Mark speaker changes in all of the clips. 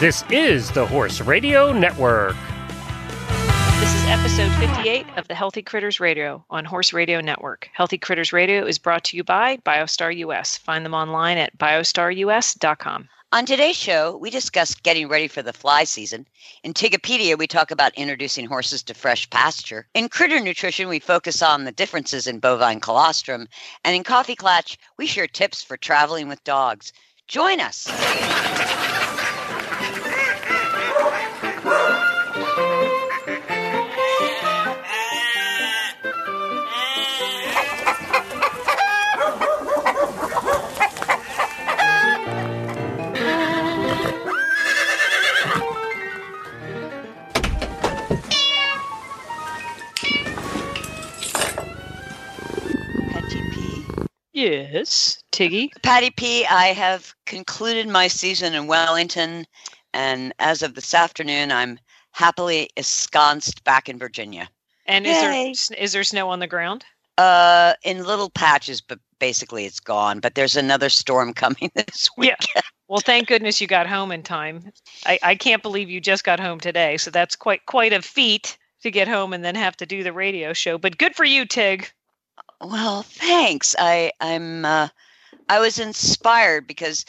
Speaker 1: This is the Horse Radio Network.
Speaker 2: This is episode 58 of the Healthy Critters Radio on Horse Radio Network. Healthy Critters Radio is brought to you by BioStar US. Find them online at biostarus.com.
Speaker 3: On today's show, we discuss getting ready for the fly season. In Tigopedia, we talk about introducing horses to fresh pasture. In Critter Nutrition, we focus on the differences in bovine colostrum. And in Coffee Klatch, we share tips for traveling with dogs. Join us.
Speaker 2: Yes, Tiggy.
Speaker 3: Patty P, I have concluded my season in Wellington, and as of this afternoon, I'm happily ensconced back in Virginia.
Speaker 2: And is there is there snow on the ground?
Speaker 3: Uh, in little patches, but basically it's gone. But there's another storm coming this week.
Speaker 2: Yeah. Well, thank goodness you got home in time. I, I can't believe you just got home today. So that's quite quite a feat to get home and then have to do the radio show. But good for you, Tig.
Speaker 3: Well, thanks. I I'm uh, I was inspired because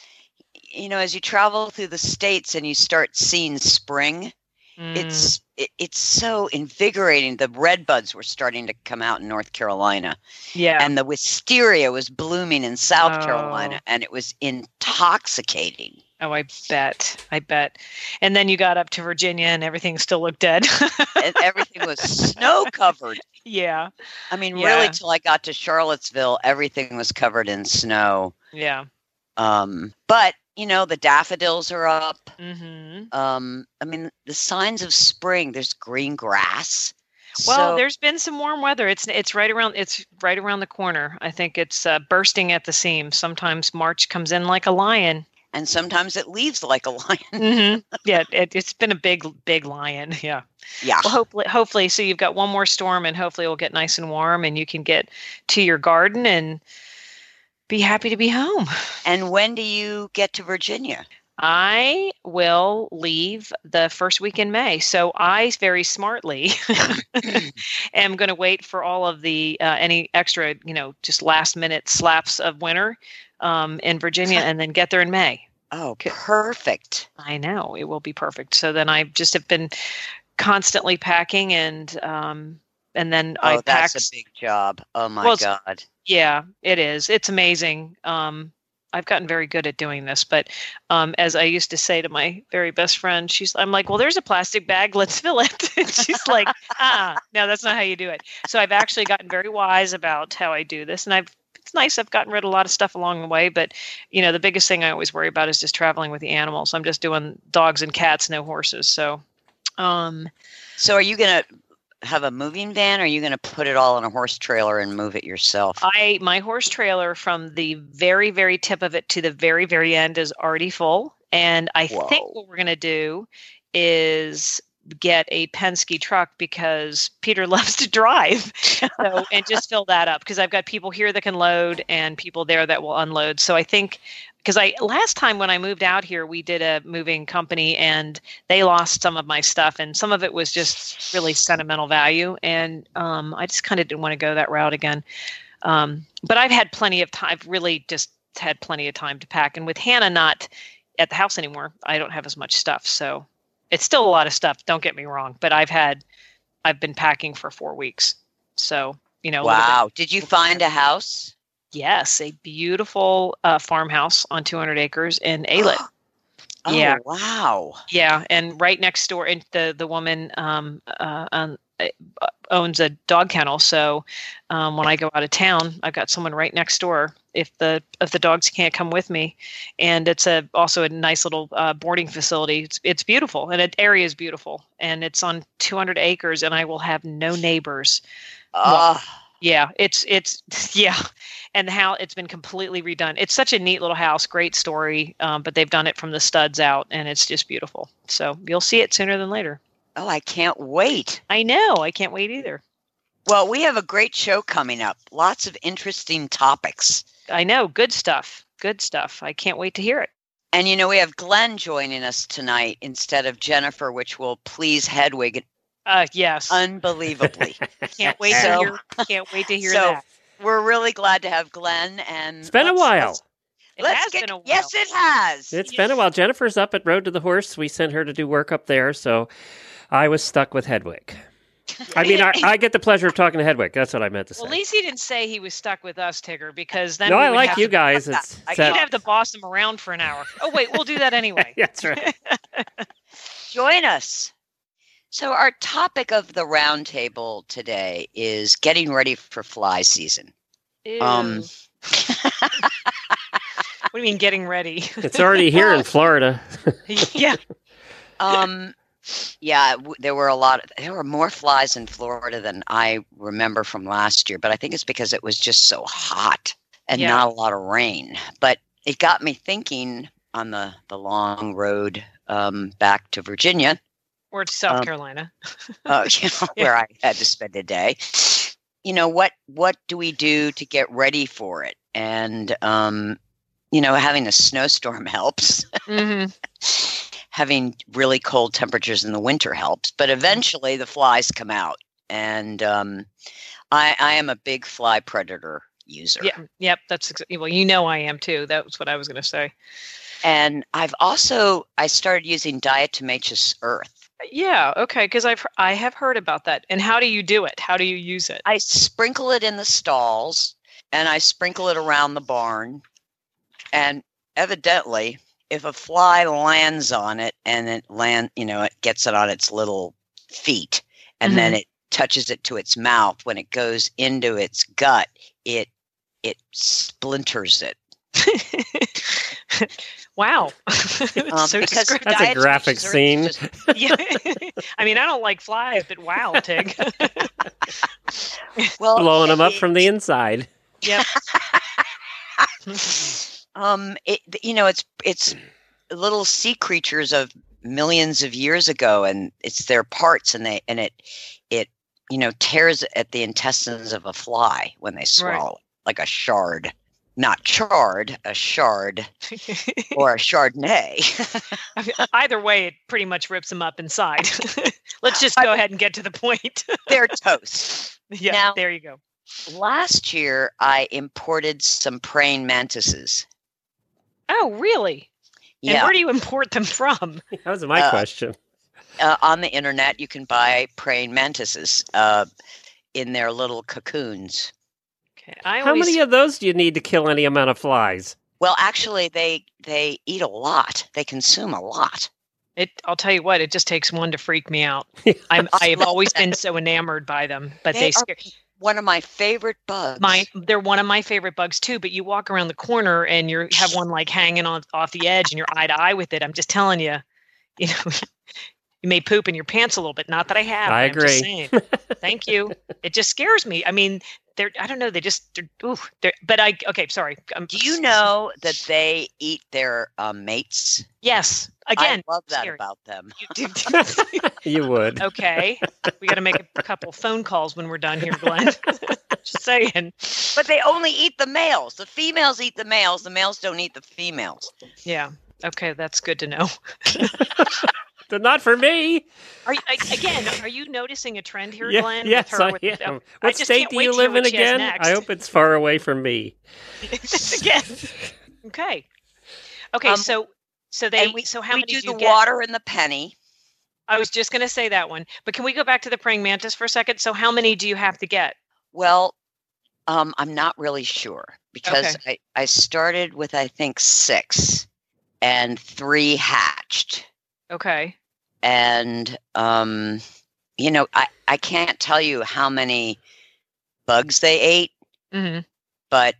Speaker 3: you know as you travel through the states and you start seeing spring,
Speaker 2: Mm,
Speaker 3: it's it, it's so invigorating. The red buds were starting to come out in North Carolina,
Speaker 2: yeah.
Speaker 3: and the wisteria was blooming in South
Speaker 2: Oh.
Speaker 3: Carolina, and it was intoxicating.
Speaker 2: Oh, I bet. I bet. And then you got up to Virginia and everything still looked dead.
Speaker 3: and everything was snow covered.
Speaker 2: yeah.
Speaker 3: I mean,
Speaker 2: Yeah.
Speaker 3: really, till I got to Charlottesville, everything was covered in snow.
Speaker 2: Yeah.
Speaker 3: Um, but you know, the daffodils are up.
Speaker 2: hmm
Speaker 3: Um, I mean, the signs of spring. There's green grass.
Speaker 2: Well,
Speaker 3: So-
Speaker 2: there's been some warm weather. It's it's right around it's right around the corner. I think it's uh, bursting at the seams. Sometimes March comes in like a lion.
Speaker 3: And sometimes it leaves like a lion.
Speaker 2: hmm Yeah, it, it's been a big big lion. Yeah.
Speaker 3: yeah.
Speaker 2: Well, hopefully, hopefully, so you've got one more storm, and hopefully, it'll get nice and warm, and you can get to your garden and be happy to be home.
Speaker 3: And when do you get to Virginia?
Speaker 2: I will leave the first week in May. So I very smartly am going to wait for all of the uh, any extra, you know, just last minute slaps of winter um, in Virginia, and then get there in May.
Speaker 3: Oh, perfect.
Speaker 2: I know it will be perfect. So then I just have been constantly packing and um, and then I
Speaker 3: Oh, that's a big job. Oh my
Speaker 2: Well,
Speaker 3: god.
Speaker 2: Yeah, it is. It's amazing. Um, I've gotten very good at doing this, but um, as I used to say to my very best friend, she's, I'm like, well, there's a plastic bag, let's fill it. and she's like, ah, no, that's not how you do it. So I've actually gotten very wise about how I do this, and I've. It's nice. I've gotten rid of a lot of stuff along the way, but you know, the biggest thing I always worry about is just traveling with the animals. I'm just doing dogs and cats, no horses. So, um,
Speaker 3: So, are you gonna have a moving van, or are you gonna put it all in a horse trailer and move it yourself?
Speaker 2: I my horse trailer from the very very tip of it to the very very end is already full, and I think what we're gonna do is get a Penske truck because Peter loves to drive, so and just fill that up because I've got people here that can load and people there that will unload. So I think because I last time when I moved out here, we did a moving company and they lost some of my stuff and some of it was just really sentimental value and um, I just kind of didn't want to go that route again. Um, but I've had plenty of time. I've really just had plenty of time to pack. And with Hannah not at the house anymore, I don't have as much stuff. So it's still a lot of stuff. Don't get me wrong, but I've had, I've been packing for four weeks. So you know, a little bit-
Speaker 3: wow. Did you find a house?
Speaker 2: yes, a beautiful uh, farmhouse on 200 acres in Alet.
Speaker 3: Oh,
Speaker 2: Yeah.
Speaker 3: Wow.
Speaker 2: Yeah, and right next door, and the the woman um, uh, uh, owns a dog kennel. So um, when I go out of town, I've got someone right next door. If the if the dogs can't come with me, and it's a also a nice little uh, boarding facility. It's it's beautiful, and the area is beautiful, and it's on 200 acres, and I will have no neighbors.
Speaker 3: Ah,
Speaker 2: Yeah, it's it's yeah, and how it's been completely redone. It's such a neat little house, great story, um, but they've done it from the studs out, and it's just beautiful. So you'll see it sooner than later.
Speaker 3: Oh, I can't wait.
Speaker 2: I know. I can't wait either.
Speaker 3: Well, we have a great show coming up. Lots of interesting topics.
Speaker 2: I know. Good stuff. Good stuff. I can't wait to hear it.
Speaker 3: And you know, we have Glenn joining us tonight instead of Jennifer, which will please Hedwig
Speaker 2: Uh, yes.
Speaker 3: unbelievably.
Speaker 2: can't wait to hear. Can't wait to hear
Speaker 3: so
Speaker 2: that.
Speaker 3: we're really glad to have Glenn and
Speaker 1: It's been a while.
Speaker 2: It
Speaker 3: let's
Speaker 2: has
Speaker 3: get-
Speaker 2: been a while.
Speaker 3: Yes, it has.
Speaker 1: It's been a while. Jennifer's up at Road to the Horse. We sent her to do work up there, so I was stuck with Hedwig. I mean, I, I get the pleasure of talking to Hedwig. That's what I meant to say.
Speaker 2: Well, at least he didn't say he was stuck with us, Tigger, because then
Speaker 1: no,
Speaker 2: we
Speaker 1: I
Speaker 2: would
Speaker 1: like
Speaker 2: have
Speaker 1: you
Speaker 2: to-
Speaker 1: guys. It's,
Speaker 3: I
Speaker 1: it's
Speaker 2: We'd have to boss him around for an hour. Oh wait, we'll do that anyway.
Speaker 1: that's right.
Speaker 3: Join us. So, our topic of the roundtable today is getting ready for fly season. Um,
Speaker 2: Ew. what do you mean getting ready?
Speaker 1: It's already here in Florida.
Speaker 2: yeah.
Speaker 3: um, yeah, w- there were a lot. Of, there were more flies in Florida than I remember from last year, but I think it's because it was just so hot and
Speaker 2: Yeah.
Speaker 3: not a lot of rain. But it got me thinking on the the long road um, back to Virginia.
Speaker 2: Or to South
Speaker 3: Um,
Speaker 2: Carolina.
Speaker 3: uh, you know, where I had to spend a day. You know what? What do we do to get ready for it? And um, you know, having a snowstorm helps.
Speaker 2: hmm
Speaker 3: having really cold temperatures in the winter helps. But eventually, the flies come out, and um, I, I am a big fly predator user.
Speaker 2: Yeah. Yep. That's well. You know I am too. That was what I was going to say.
Speaker 3: And I've also I started using diatomaceous earth.
Speaker 2: Yeah. Okay. Because I've I have heard about that. And how do you do it? How do you use it?
Speaker 3: I sprinkle it in the stalls and I sprinkle it around the barn. And evidently, if a fly lands on it and it land, you know, it gets it on its little feet and then it touches it to its mouth, when it goes into its gut, it it splinters it.
Speaker 2: wow.
Speaker 3: Um,
Speaker 2: so
Speaker 3: because.
Speaker 1: That's a graphic scene.
Speaker 3: just-
Speaker 2: yeah. I mean, I don't like flies, but wow, Tig.
Speaker 3: well,
Speaker 1: Blowing them up
Speaker 3: it-
Speaker 1: from the inside.
Speaker 2: yep.
Speaker 3: Um it you know it's it's little sea creatures of millions of years ago and it's their parts and they and it it you know tears at the intestines of a fly when they swallow it, like a shard not charred a shard or a chardonnay
Speaker 2: Either way, it pretty much rips them up inside. Let's just go ahead and get to the point.
Speaker 3: they're toast
Speaker 2: yeah,
Speaker 3: Now-
Speaker 2: there you go.
Speaker 3: last year i imported some praying mantises
Speaker 2: Oh, really? And
Speaker 3: yeah
Speaker 2: where do you import them from?
Speaker 1: That was my
Speaker 3: Uh,
Speaker 1: question.
Speaker 3: uh, on the internet you can buy praying mantises uh, in their little cocoons
Speaker 2: Okay, I
Speaker 1: How
Speaker 2: always,
Speaker 1: many of those do you need to kill any amount of flies?
Speaker 3: Well, actually, they they eat a lot. They consume a lot.
Speaker 2: It, I'll tell you what, it just takes one to freak me out. I'm, I've always been so enamored by them, but they,
Speaker 3: They are
Speaker 2: scare
Speaker 3: One of my favorite bugs.
Speaker 2: my. They're one of my favorite bugs too. But you walk around the corner and you have one like hanging on off the edge, and you're eye to eye with it. I'm just telling you, you know, you may poop in your pants a little bit. Not that I have.
Speaker 1: I
Speaker 2: I'm just
Speaker 1: agree.
Speaker 2: saying. Thank you. It just scares me. I mean, they're. I don't know. They just. They're, ooh, they're, but I. Okay, sorry. I'm,
Speaker 3: Do you know that they eat their um, mates?
Speaker 2: Yes. Again.
Speaker 3: I love that
Speaker 2: scary.
Speaker 3: about them.
Speaker 2: you.
Speaker 1: You would.
Speaker 2: Okay. We got to make a couple phone calls when we're done here, Glenn. Just saying.
Speaker 3: But they only eat the males. The females eat the males. The males don't eat the females.
Speaker 2: Yeah. Okay, that's good to know.
Speaker 1: But not for me.
Speaker 2: Are you, again? Are you noticing a trend here,
Speaker 1: Yeah,
Speaker 2: Glenn?
Speaker 1: yes,
Speaker 2: with her,
Speaker 1: I
Speaker 2: with,
Speaker 1: am.
Speaker 2: uh,
Speaker 1: What
Speaker 2: I
Speaker 1: state do you live in
Speaker 2: what she has
Speaker 1: again? I hope it's far away from me.
Speaker 2: again. Okay. Okay.
Speaker 3: Um,
Speaker 2: so, so they.
Speaker 3: we,
Speaker 2: so how
Speaker 3: we
Speaker 2: many
Speaker 3: do
Speaker 2: do you
Speaker 3: the
Speaker 2: get?
Speaker 3: water and the penny.
Speaker 2: I was just going to say that one, but can we go back to the praying mantis for a second? So, how many do you have to get?
Speaker 3: Well, um, I'm not really sure because I, I started with I think six, and three hatched.
Speaker 2: Okay.
Speaker 3: And um you know i i can't tell you how many bugs they ate
Speaker 2: hmm
Speaker 3: but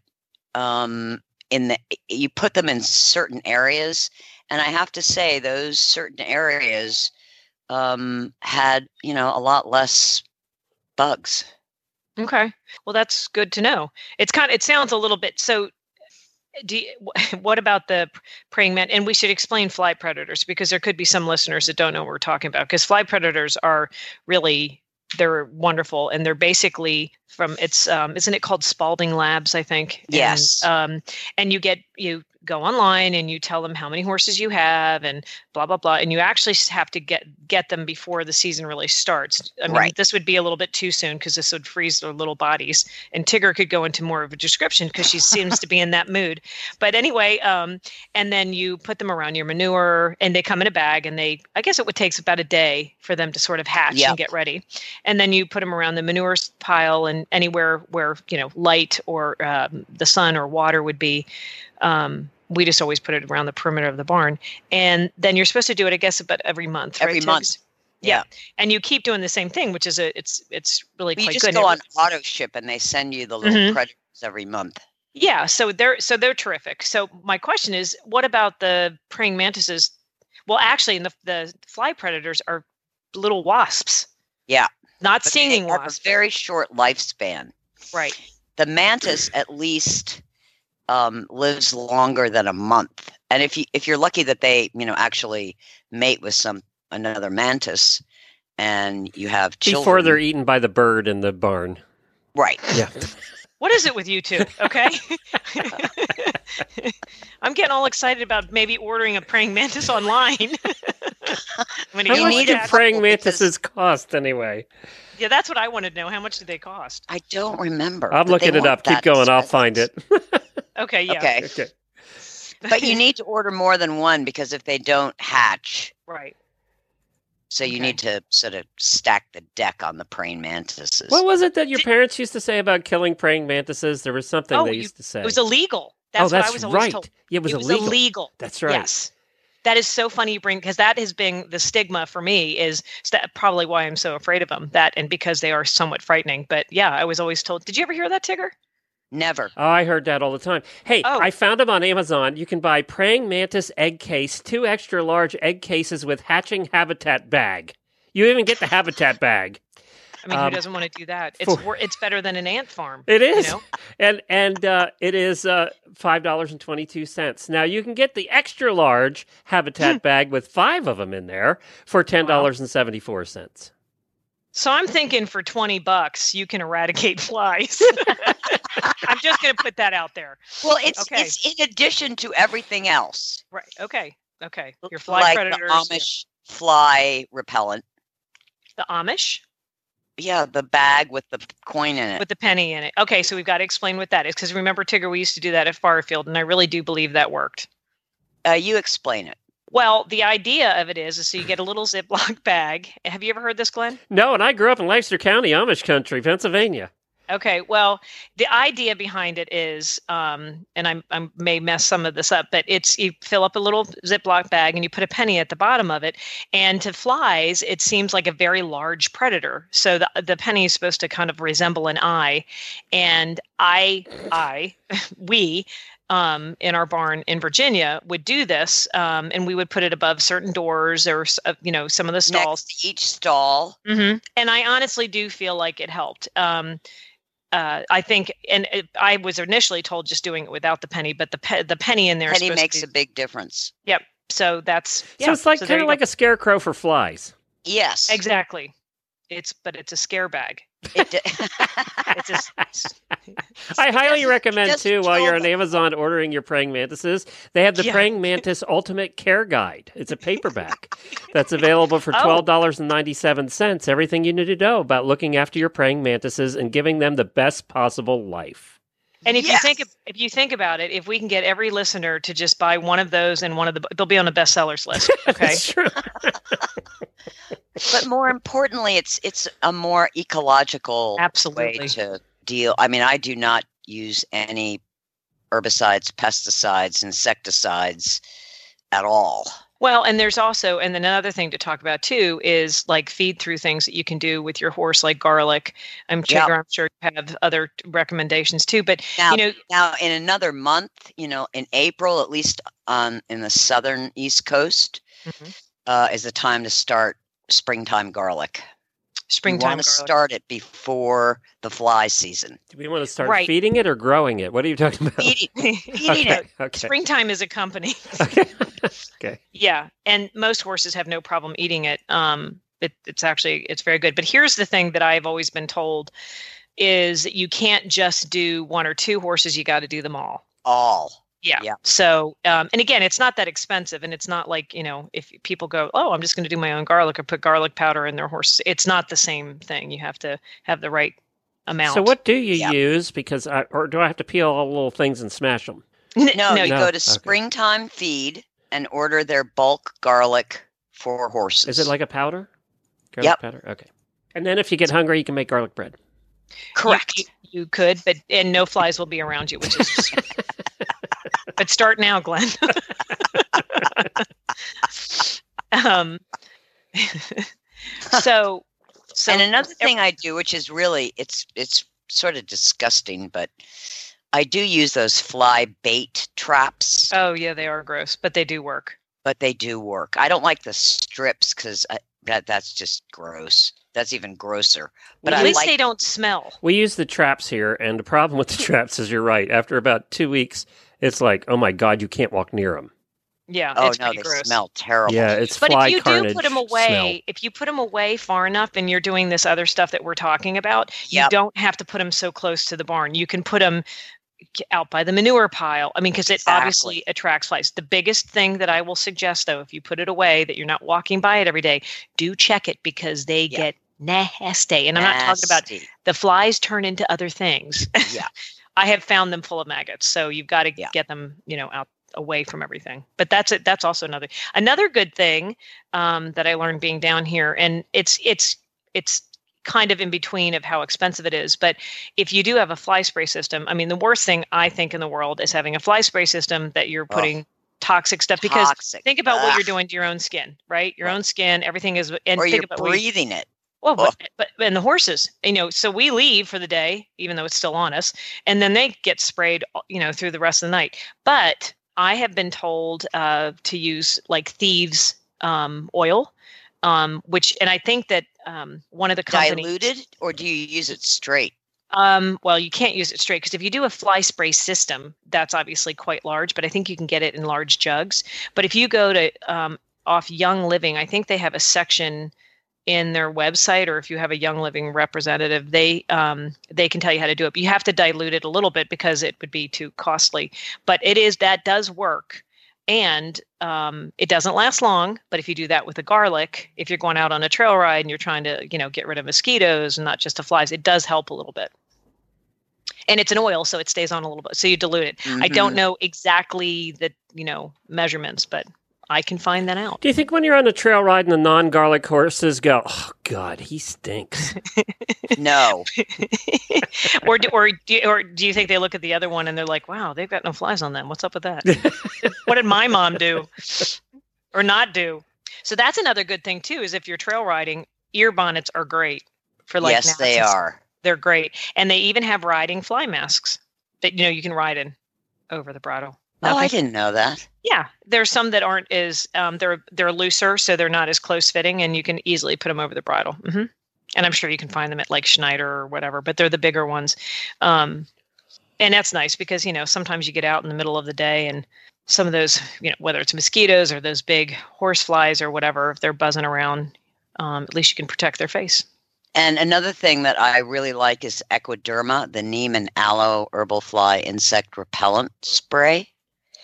Speaker 3: um in the you put them in certain areas and i have to say those certain areas um had you know a lot less bugs
Speaker 2: Okay. Well, that's good to know. It's kind of, it sounds a little bit so. Do you, what about the praying man? And we should explain fly predators because there could be some listeners that don't know what we're talking about. Because fly predators are really they're wonderful and they're basically from it's um, isn't it called Spalding Labs? I think. And,
Speaker 3: Yes.
Speaker 2: um, and you get you go online and you tell them how many horses you have and blah blah blah and you actually have to get get them before the season really starts i mean
Speaker 3: Right.
Speaker 2: this would be a little bit too soon because this would freeze their little bodies and tigger could go into more of a description because she seems to be in that mood but anyway um and then you put them around your manure and they come in a bag and they i guess it would take about a day for them to sort of hatch
Speaker 3: Yep.
Speaker 2: and get ready and then you put them around the manure pile and anywhere where you know light or um, the sun or water would be um, we just always put it around the perimeter of the barn and then you're supposed to do it i guess about every month
Speaker 3: Every
Speaker 2: right,
Speaker 3: month.
Speaker 2: Tibbs?
Speaker 3: Yeah.
Speaker 2: and you keep doing the same thing which is a it's it's really
Speaker 3: You
Speaker 2: quite
Speaker 3: just
Speaker 2: good
Speaker 3: go on auto ship and they send you the little
Speaker 2: Mhm.
Speaker 3: predators every month.
Speaker 2: Yeah, so they're so they're terrific. So my question is, what about the praying mantises? Well, actually, the the fly predators are little wasps.
Speaker 3: Yeah.
Speaker 2: not stinging
Speaker 3: they have
Speaker 2: wasps.
Speaker 3: a very short lifespan.
Speaker 2: right.
Speaker 3: The mantis at least um, lives longer than a month. And if you if you're lucky that they you know actually mate with some another mantis, and you have children,
Speaker 1: Before they're eaten by the bird in the barn.
Speaker 3: right.
Speaker 1: Yeah.
Speaker 2: What is it with you two? Okay. I'm getting all excited about maybe ordering a praying mantis online. I'm
Speaker 1: How much do praying
Speaker 3: couple
Speaker 1: mantises cost anyway?
Speaker 2: Yeah, that's what I want to know. How much do they cost?
Speaker 3: I don't remember.
Speaker 1: I'm looking it up. Keep
Speaker 3: that
Speaker 1: going. I'll find it.
Speaker 2: Okay, yeah.
Speaker 3: Okay.
Speaker 1: okay.
Speaker 3: but you need to order more than one because if they don't hatch,
Speaker 2: Right.
Speaker 3: so you
Speaker 2: Okay.
Speaker 3: need to sort of stack the deck on the praying mantises.
Speaker 1: What was it that your parents used to say about killing praying mantises? There was something
Speaker 2: Oh,
Speaker 1: they
Speaker 2: you-
Speaker 1: used to say.
Speaker 2: It was illegal. Oh, that's
Speaker 1: oh,
Speaker 2: what
Speaker 1: that's
Speaker 2: I was always
Speaker 1: right.
Speaker 2: told.
Speaker 1: Yeah, it was
Speaker 2: it was
Speaker 1: illegal.
Speaker 2: illegal.
Speaker 1: That's right.
Speaker 2: Yes. That is so funny you bring because that has been the stigma for me is that probably why I'm so afraid of them. That and because they are somewhat frightening. But yeah, I was always told. Did you ever hear that, Tigger?
Speaker 3: Never.
Speaker 1: Oh, I heard that all the time. Hey,
Speaker 2: Oh.
Speaker 1: I found them on Amazon. You can buy praying mantis egg case, two extra large egg cases with hatching habitat bag. You even get the habitat bag.
Speaker 2: I mean,
Speaker 1: Um,
Speaker 2: who doesn't want to do that? It's
Speaker 1: for-
Speaker 2: it's better than an ant farm.
Speaker 1: It is,
Speaker 2: You know?
Speaker 1: and and uh, it is uh, five dollars and twenty two cents. Now you can get the extra large habitat bag with five of them in there for ten dollars and seventy four cents.
Speaker 2: So I'm thinking for twenty bucks you can eradicate flies. I'm just going to put that out there.
Speaker 3: Well, it's
Speaker 2: Okay.
Speaker 3: it's in addition to everything else,
Speaker 2: Right. Okay. Okay. Your fly
Speaker 3: like
Speaker 2: predators.
Speaker 3: the Amish fly repellent.
Speaker 2: The Amish
Speaker 3: Yeah, the bag with the coin in it.
Speaker 2: with the penny in it. Okay, so we've got to explain what that is because remember Tigger, we used to do that at Farfield, and I really do believe that worked.
Speaker 3: uh, you explain it.
Speaker 2: Well, the idea of it is, is so you get a little Ziploc bag. Have you ever heard this, Glenn?
Speaker 1: No, and I grew up in Lancaster County, Amish country, Pennsylvania.
Speaker 2: Okay, well, the idea behind it is, um, and I, I may mess some of this up, but it's you fill up a little Ziploc bag and you put a penny at the bottom of it. And to flies, it seems like a very large predator. So the the penny is supposed to kind of resemble an eye. And I, I, we, um, in our barn in Virginia would do this, um, and we would put it above certain doors or uh, you know some of the stalls.
Speaker 3: Next to each stall.
Speaker 2: Mm-hmm. And I honestly do feel like it helped. Um, uh, I think, and it, I was initially told just doing it without the penny, but the pe- the penny in there
Speaker 3: Penny
Speaker 2: supposed
Speaker 3: makes
Speaker 2: to
Speaker 3: a big difference. Yep.
Speaker 2: So that's yeah.
Speaker 1: so it's like
Speaker 2: there
Speaker 1: kind
Speaker 2: you
Speaker 1: of
Speaker 2: go.
Speaker 1: like a scarecrow for flies.
Speaker 3: Yes.
Speaker 2: exactly. It's but it's a scare bag.
Speaker 3: It
Speaker 2: just
Speaker 1: I highly recommend too while you're on Amazon ordering your praying mantises. They have the
Speaker 2: Yeah.
Speaker 1: praying mantis ultimate care guide. It's a paperback that's available for
Speaker 2: Oh.
Speaker 1: twelve dollars and ninety seven cents. Everything you need to know about looking after your praying mantises and giving them the best possible life.
Speaker 2: And if you think if you think about it, if we can get every listener to just buy one of those and one of the they'll be on the bestsellers list. Okay.
Speaker 1: That's true.
Speaker 3: but more importantly, it's it's a more ecological way
Speaker 2: Absolutely.
Speaker 3: to deal. I mean, I do not use any herbicides, pesticides, insecticides at all.
Speaker 2: Well, and there's also, and then another thing to talk about too is like feed through things that you can do with your horse, like garlic. I'm sure, I'm sure you have other recommendations too. But
Speaker 3: Now,
Speaker 2: you know,
Speaker 3: now in another month, you know, in April, at least on in the southern East Coast,
Speaker 2: Mhm.
Speaker 3: uh, is the time to start springtime garlic.
Speaker 2: Springtime
Speaker 3: you want to start it before the fly season.
Speaker 1: Do we want to start
Speaker 2: Right.
Speaker 1: feeding it or growing it? What are you talking about?
Speaker 3: Eating, feeding
Speaker 1: okay.
Speaker 3: it.
Speaker 1: Okay.
Speaker 2: Springtime is a company.
Speaker 1: Okay. okay.
Speaker 2: yeah, and most horses have no problem eating it. Um, it, it's actually it's very good. But here's the thing that I've always been told is you can't just do one or two horses. You got to do them all.
Speaker 3: All.
Speaker 2: Yeah.
Speaker 3: Yeah.
Speaker 2: So, um, and again, it's not that expensive, and it's not like you know, if people go, oh, I'm just going to do my own garlic or put garlic powder in their horse. It's not the same thing. You have to have the right amount.
Speaker 1: So what do you
Speaker 3: Yeah.
Speaker 1: use? Because I, or do I have to peel all the little things and smash them?
Speaker 2: N-
Speaker 3: No, you
Speaker 1: No.
Speaker 3: go to
Speaker 1: Okay.
Speaker 3: Springtime Feed and order their bulk garlic for horses.
Speaker 1: Is it like a powder? Garlic
Speaker 3: Yep.
Speaker 1: powder. Okay. And then if you get hungry, you can make garlic bread.
Speaker 3: correct?
Speaker 2: You, you could, but and no flies will be around you, which is. But start now, Glenn. um. so. So
Speaker 3: and another thing I do, which is really it's it's sort of disgusting, but I do use those fly bait traps,
Speaker 2: Oh yeah, they are gross, but they do work.
Speaker 3: but they do work. I don't like the strips because that that's just gross. That's even grosser. But
Speaker 2: At
Speaker 3: I
Speaker 2: least
Speaker 3: like
Speaker 2: they don't smell.
Speaker 1: We use the traps here, and the problem with the traps is you're right. After about two weeks, it's like, oh my god, you can't walk near them.
Speaker 2: Yeah,
Speaker 3: oh
Speaker 2: it's
Speaker 3: no,
Speaker 2: pretty
Speaker 3: they
Speaker 2: gross.
Speaker 3: smell terrible.
Speaker 1: Yeah, it's
Speaker 2: But
Speaker 1: fly
Speaker 2: if you do put them
Speaker 1: smell.
Speaker 2: away, if you put them away far enough, and you're doing this other stuff that we're talking about, you
Speaker 3: Yep.
Speaker 2: don't have to put them so close to the barn. You can put them out by the manure pile. I mean, because it
Speaker 3: Exactly.
Speaker 2: obviously attracts flies. The biggest thing that I will suggest, though, if you put it away, that you're not walking by it every day, do check it because they
Speaker 3: Yeah.
Speaker 2: get nasty. And I'm not talking about the flies turn into other things.
Speaker 3: Yeah.
Speaker 2: I have found them full of maggots, so you've got to
Speaker 3: Yeah.
Speaker 2: get them, you know, out away from everything. But that's it. That's also another another good thing um, that I learned being down here, and it's it's it's kind of in between of how expensive it is. But if you do have a fly spray system, I mean, the worst thing I think in the world is having a fly spray system that you're
Speaker 3: Ugh.
Speaker 2: putting toxic stuff because
Speaker 3: Toxic.
Speaker 2: think about what you're doing to your own skin, right? Your
Speaker 3: Right.
Speaker 2: own skin, everything is, and
Speaker 3: or
Speaker 2: think
Speaker 3: you're
Speaker 2: about what you-
Speaker 3: breathing it.
Speaker 2: Well, but, but and the horses, you know, so we leave for the day, even though it's still on us, and then they get sprayed, you know, through the rest of the night. But I have been told uh, to use like thieves um, oil, um, which, and I think that um, one of the companies,
Speaker 3: Diluted, or do you use it straight?
Speaker 2: um, well, you can't use it straight because if you do a fly spray system, that's obviously quite large, but I think you can get it in large jugs. But if you go to um, off Young Living, I think they have a section in their website, or if you have a Young Living representative, they um, they can tell you how to do it. But you have to dilute it a little bit because it would be too costly. But it is that does work. And um, it doesn't last long, but if you do that with the garlic, if you're going out on a trail ride and you're trying to, you know, get rid of mosquitoes and not just the flies, it does help a little bit and it's an oil so it stays on a little bit so you dilute it i don't
Speaker 3: Mhm.
Speaker 2: know exactly the you know measurements but i can find that out.
Speaker 1: Do you think when you're on a trail ride and the non-garlic horses go, oh god, he stinks?
Speaker 3: No.
Speaker 2: or do, or do you, or do you think they look at the other one and they're like wow they've got no flies on them. What's up with that? What did my mom do? Or not do? So that's another good thing too is if you're trail riding ear bonnets are great for like
Speaker 3: yes, they are.
Speaker 2: they're great. And they even have riding fly masks that you know you can ride in over the bridle
Speaker 3: Oh, I didn't know that.
Speaker 2: Yeah, there's some that aren't as um, they're they're looser, so they're not as close fitting, and you can easily put them over the bridle. hmm And I'm sure you can find them at like Schneider or whatever, but they're the bigger ones. Um, and that's nice because you know sometimes you get out in the middle of the day and some of those you know whether it's mosquitoes or those big horse flies or whatever if they're buzzing around, um, at least you can protect their face.
Speaker 3: And another thing that I really like is Equiderma, the neem and aloe herbal fly insect repellent spray.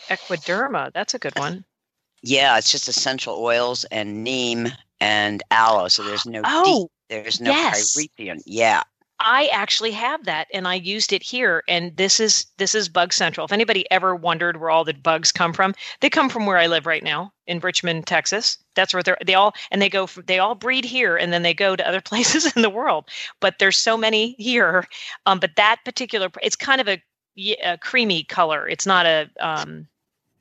Speaker 2: Equiderma, that's a good one.
Speaker 3: Yeah, it's just essential oils and neem and aloe. So there's no
Speaker 2: Oh,
Speaker 3: there's no
Speaker 2: yes.
Speaker 3: Yeah.
Speaker 2: I actually have that and I used it here and this is this is bug central. If anybody ever wondered where all the bugs come from, they come from where I live right now in Richmond, Texas. That's where they're they all and they go from, they all breed here and then they go to other places in the world. But there's so many here. Um but that particular it's kind of a, a creamy color. It's not a um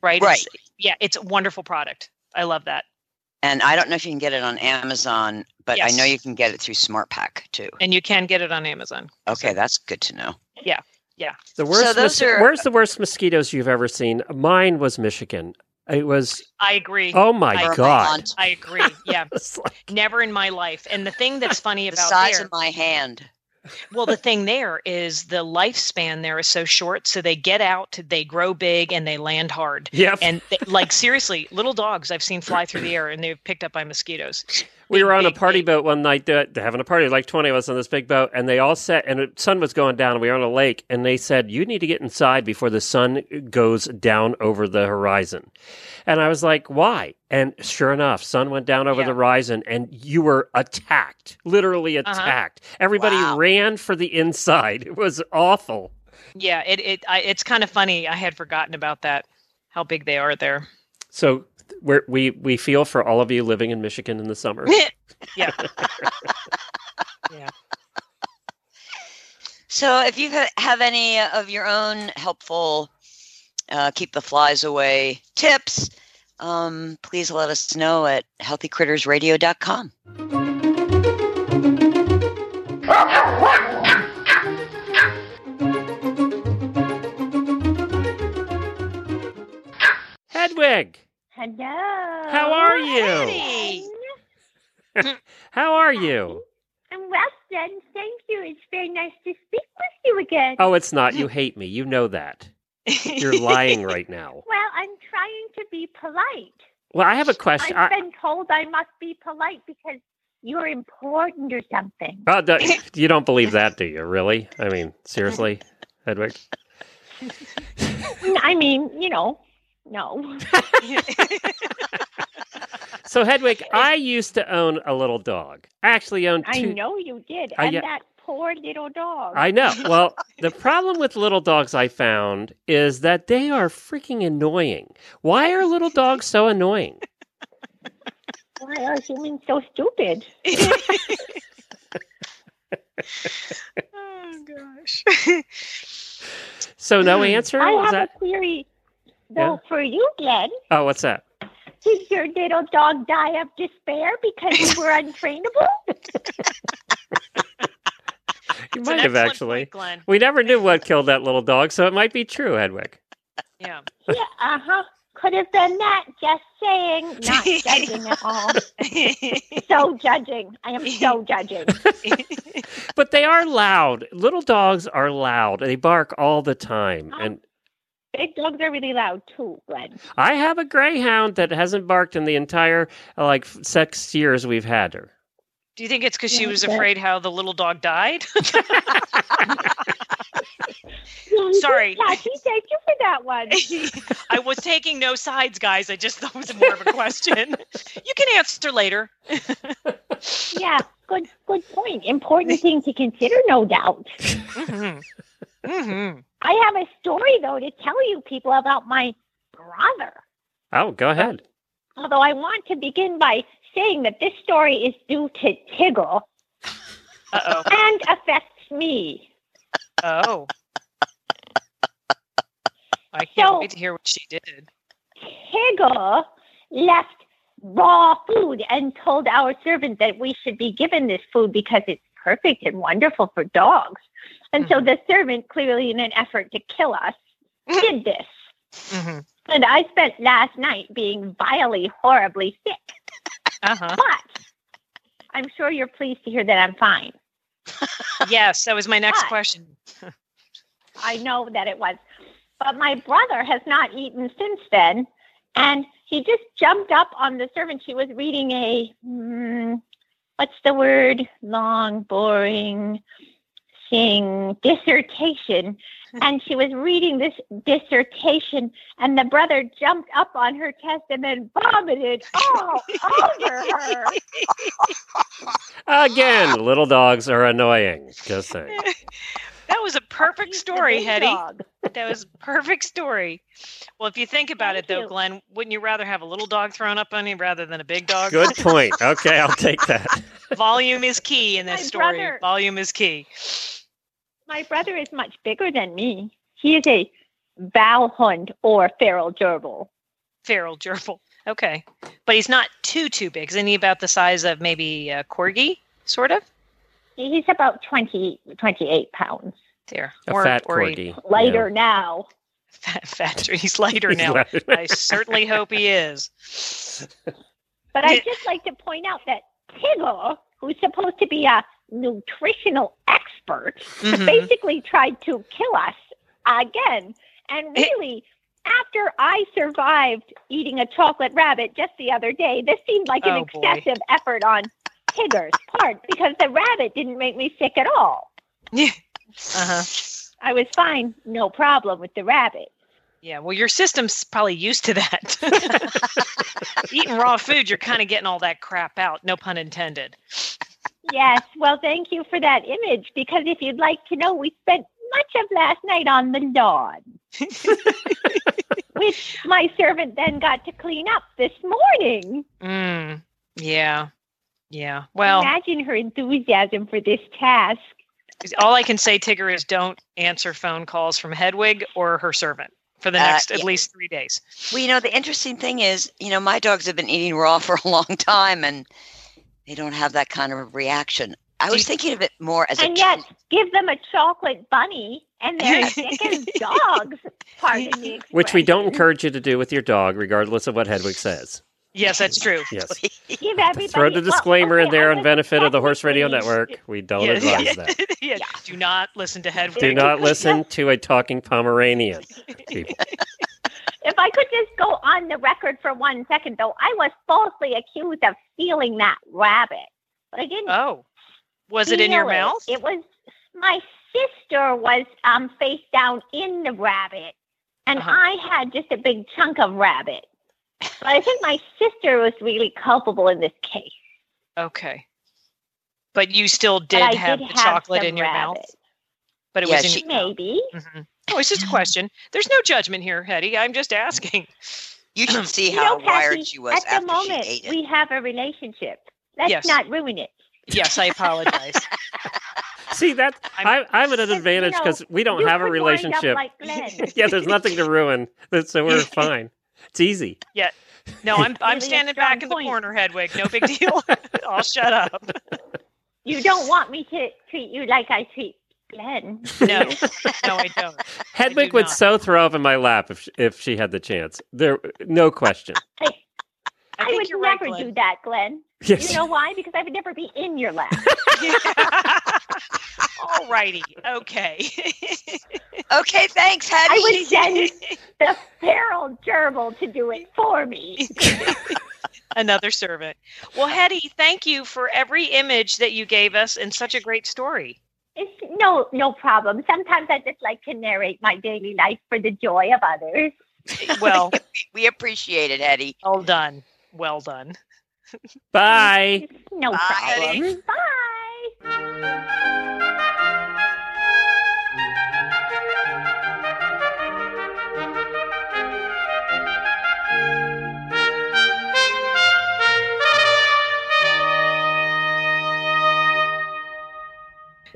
Speaker 2: right It's-
Speaker 3: Right.
Speaker 2: yeah, it's a wonderful product. I love that.
Speaker 3: And I don't know if you can get it on Amazon, but I know you can get it through SmartPak too.
Speaker 2: And you can get it on Amazon.
Speaker 3: Okay, that's good to know. Yeah. Yeah.
Speaker 1: The worst.
Speaker 3: those
Speaker 1: mos-
Speaker 3: are-
Speaker 1: Where's the worst mosquitoes you've ever seen? Mine was Michigan. It was.
Speaker 2: I agree.
Speaker 1: Oh my
Speaker 2: I-
Speaker 1: god!
Speaker 3: Vermont,
Speaker 2: I agree. Yeah.
Speaker 1: Like-
Speaker 2: Never in my life. And the thing that's funny
Speaker 3: the
Speaker 2: about
Speaker 3: size
Speaker 2: there,
Speaker 3: of my hand.
Speaker 2: Well, the thing there is the lifespan there is so short. So they get out, they grow big, and they land hard.
Speaker 1: Yep.
Speaker 2: And they, like seriously, little dogs I've seen fly through the air and they're picked up by mosquitoes.
Speaker 1: We were on a party
Speaker 2: boat.
Speaker 1: one night, uh, having a party, like 20 of us on this big boat, and they all sat, and the sun was going down. And We were on a lake, and they said, You need to get inside before the sun goes down over the horizon. And I was like, Why? And sure enough, sun went down over
Speaker 2: Yeah.
Speaker 1: the horizon, and you were attacked, literally
Speaker 2: Uh-huh.
Speaker 1: attacked. Everybody
Speaker 3: Wow.
Speaker 1: ran for the inside. It was awful.
Speaker 2: Yeah, it it I, it's kind of funny. I had forgotten about that. How big they are there.
Speaker 1: So we're, we, we feel for all of you living in Michigan in the summer.
Speaker 2: yeah. yeah.
Speaker 3: So, if you have any of your own helpful uh, keep the flies away tips, um, please let us know at healthycrittersradio.com.
Speaker 1: Hedwig,
Speaker 4: Hello.
Speaker 1: how are you? How are you?
Speaker 4: I'm well, then. Thank you. It's very nice to speak with you again.
Speaker 1: Oh, it's not. You hate me. You know that. You're lying right now.
Speaker 4: Well, I'm trying to be polite.
Speaker 1: Well, I have a question.
Speaker 4: I've
Speaker 1: I,
Speaker 4: been told I must be polite because you're important or something.
Speaker 1: oh, the- you don't believe that, do you? Really? I mean, seriously, Hedwig?
Speaker 4: I mean, you know, no.
Speaker 1: So, Hedwig, I used to own a little dog. I actually owned
Speaker 4: I know you did.
Speaker 1: I-
Speaker 4: and
Speaker 1: yeah.
Speaker 4: that poor little dog.
Speaker 1: I know. Well, the problem with little dogs I found is that they are freaking annoying. Why are little dogs so annoying?
Speaker 4: Why are humans so stupid?
Speaker 2: oh gosh.
Speaker 1: So, no answer?
Speaker 4: I
Speaker 1: Was
Speaker 4: have
Speaker 1: that?
Speaker 4: a query, though, for you, Glenn.
Speaker 1: Oh, what's that?
Speaker 4: Did your little dog die of despair because you were untrainable?
Speaker 1: You might have actually.
Speaker 2: point, Glenn.
Speaker 1: We never knew what killed that little dog, so it might be true, Hedwig.
Speaker 2: Yeah.
Speaker 4: yeah, uh huh. Could have been that. Just saying. Not judging at all. So judging. I am so judging.
Speaker 1: But they are loud. Little dogs are loud. They bark all the time.
Speaker 4: Oh.
Speaker 1: And
Speaker 4: Big dogs are really loud too, Glenn.
Speaker 1: I have a greyhound that hasn't barked in the entire like six years we've had her.
Speaker 2: Do you think it's because she was
Speaker 4: that-
Speaker 2: afraid how the little dog died?
Speaker 4: Yeah,
Speaker 2: Sorry.
Speaker 4: Catchy, thank you for that one.
Speaker 2: I was taking no sides, guys. I just thought it was more of a question. You can answer later.
Speaker 4: Yeah, good good point. Important thing to consider, no doubt.
Speaker 2: hmm hmm
Speaker 4: I have a story though to tell you people about my brother.
Speaker 1: Oh, go ahead.
Speaker 4: Although I want to begin by saying that this story is due to Tiggle
Speaker 2: Uh oh.
Speaker 4: and affects me.
Speaker 2: Oh. I can't
Speaker 4: So-
Speaker 2: wait to hear what she did.
Speaker 4: Tiggle left raw food and told our servant that we should be given this food because it's perfect and wonderful for dogs. And so the servant, clearly in an effort to kill us, did this.
Speaker 2: hmm
Speaker 4: And I spent last night being vilely, horribly sick.
Speaker 2: Uh huh.
Speaker 4: But I'm sure you're pleased to hear that I'm fine.
Speaker 2: Yes, that was my next
Speaker 4: But-
Speaker 2: question.
Speaker 4: I know that it was. But my brother has not eaten since then. And he just jumped up on the servant. She was reading a, mm, what's the word? Long, boring thing, dissertation. And she was reading this dissertation, and the brother jumped up on her chest and then vomited all over her.
Speaker 1: Again, little dogs are annoying. Just saying.
Speaker 2: That was a perfect story, Hetty.
Speaker 4: dog.
Speaker 2: That was a perfect story. Well, if you think about
Speaker 4: Thank
Speaker 2: it, though,
Speaker 4: you.
Speaker 2: Glenn, wouldn't you rather have a little dog thrown up on you rather than a big dog?
Speaker 1: Good point. Okay, I'll take that.
Speaker 2: Volume is key in this
Speaker 4: My
Speaker 2: story.
Speaker 4: brother-
Speaker 2: Volume is key.
Speaker 4: My brother is much bigger than me. He is a Vallhund or feral gerbil.
Speaker 2: Feral gerbil. Okay, but he's not too too big. Isn't he about the size of maybe a corgi, sort of?
Speaker 4: He's about 20, 28 pounds.
Speaker 2: There,
Speaker 1: A
Speaker 2: or,
Speaker 1: fat
Speaker 2: or a
Speaker 1: corgi.
Speaker 4: Lighter now.
Speaker 2: fat, fat. He's lighter
Speaker 1: He's
Speaker 2: now.
Speaker 1: lighter.
Speaker 2: I certainly hope he is.
Speaker 4: But I'd just like to point out that Tiggle, who's supposed to be a nutritional expert,
Speaker 2: Mhm.
Speaker 4: basically tried to kill us again. And really, after I survived eating a chocolate rabbit just the other day, this seemed like an
Speaker 2: Oh, boy.
Speaker 4: excessive effort on Tigger's part because the rabbit didn't make me sick at all.
Speaker 2: Yeah. Uh-huh.
Speaker 4: I was fine, no problem with the rabbit.
Speaker 2: Yeah, well, your system's probably used to that. Eating raw food, you're kind of getting all that crap out. No pun intended.
Speaker 4: Yes, well, thank you for that image because if you'd like to know, we spent much of last night on the lawn, which my servant then got to clean up this morning.
Speaker 2: Mm, yeah, yeah. Well,
Speaker 4: Imagine her enthusiasm for this task.
Speaker 2: all I can say, Tigger, is don't answer phone calls from Hedwig or her servant for the
Speaker 3: Uh,
Speaker 2: next at least three days.
Speaker 3: Well, you know, the interesting thing is, you know, my dogs have been eating raw for a long time and they don't have that kind of reaction. I was thinking of it more as a
Speaker 4: And yet,
Speaker 3: treat.
Speaker 4: give them a chocolate bunny, and they're sick as dogs. Pardon the
Speaker 1: Which we don't encourage you to do with your dog, regardless of what Hedwig says.
Speaker 2: Yes, that's true.
Speaker 1: Yes.
Speaker 4: Give everybody.
Speaker 1: Throw the
Speaker 4: well,
Speaker 1: disclaimer in there on benefit of the Horse Radio
Speaker 4: technically-
Speaker 1: Network. We don't
Speaker 2: Yeah,
Speaker 1: advise
Speaker 2: yeah,
Speaker 1: that.
Speaker 2: yeah. Do not listen to Hedwig.
Speaker 1: Do not listen to a talking Pomeranian. People.
Speaker 4: If I could just go on the record for one second, though, I was falsely accused of stealing that rabbit, but I didn't.
Speaker 2: Oh, was it in your
Speaker 4: it.
Speaker 2: mouth?
Speaker 4: It was my sister was um face down in the rabbit, and
Speaker 2: Uh-huh.
Speaker 4: I had just a big chunk of rabbit. But I think my sister was really culpable in this case.
Speaker 2: Okay. But you still did
Speaker 4: I
Speaker 2: have
Speaker 4: did
Speaker 2: the
Speaker 4: have
Speaker 2: chocolate in your mouth. But it
Speaker 3: Yeah,
Speaker 2: was in
Speaker 3: she-
Speaker 2: your mouth.
Speaker 4: Maybe.
Speaker 2: Mhm. Oh, it's just a question. There's no judgment here, Hetty. I'm just asking.
Speaker 3: You should see
Speaker 4: You
Speaker 3: how
Speaker 4: know,
Speaker 3: wired
Speaker 4: Kathy,
Speaker 3: she was
Speaker 4: at the
Speaker 3: after
Speaker 4: moment,
Speaker 3: she ate it.
Speaker 4: we have a relationship. Let's
Speaker 2: Yes.
Speaker 4: not ruin it.
Speaker 2: Yes, I apologize.
Speaker 1: See that
Speaker 2: I'm-
Speaker 1: I, I'm at an
Speaker 4: You
Speaker 1: advantage
Speaker 4: know,
Speaker 1: because we don't have a
Speaker 4: could wind up
Speaker 1: relationship.
Speaker 4: like Glenn.
Speaker 1: yeah, there's nothing to ruin, so we're fine. It's easy. Yeah.
Speaker 2: No, I'm I'm
Speaker 4: Really
Speaker 2: standing
Speaker 4: strong
Speaker 2: back in the corner, Hedwig. No big deal. I'll shut up.
Speaker 4: You don't want me to treat you like I treat Glenn.
Speaker 2: No, no, I don't.
Speaker 1: Hedwig
Speaker 2: do
Speaker 1: would
Speaker 2: not.
Speaker 1: so throw up in my lap if she, if she had the chance. There, no question.
Speaker 2: I,
Speaker 4: I,
Speaker 2: think
Speaker 4: would
Speaker 2: you're right,
Speaker 4: never do that, Glenn.
Speaker 1: Yes.
Speaker 4: You know why? Because I would never be in your lap.
Speaker 2: All righty. Okay.
Speaker 3: Okay, thanks, Hattie.
Speaker 4: I would send the feral gerbil to do it for me.
Speaker 2: Another servant. Well, Hetty, thank you for every image that you gave us and such a great story.
Speaker 4: It's no no problem. Sometimes I just like to narrate my daily life for the joy of others.
Speaker 2: Well,
Speaker 3: we appreciate it, Eddie.
Speaker 2: well done. Well done.
Speaker 1: Bye.
Speaker 4: No
Speaker 3: Bye,
Speaker 4: problem. Bye.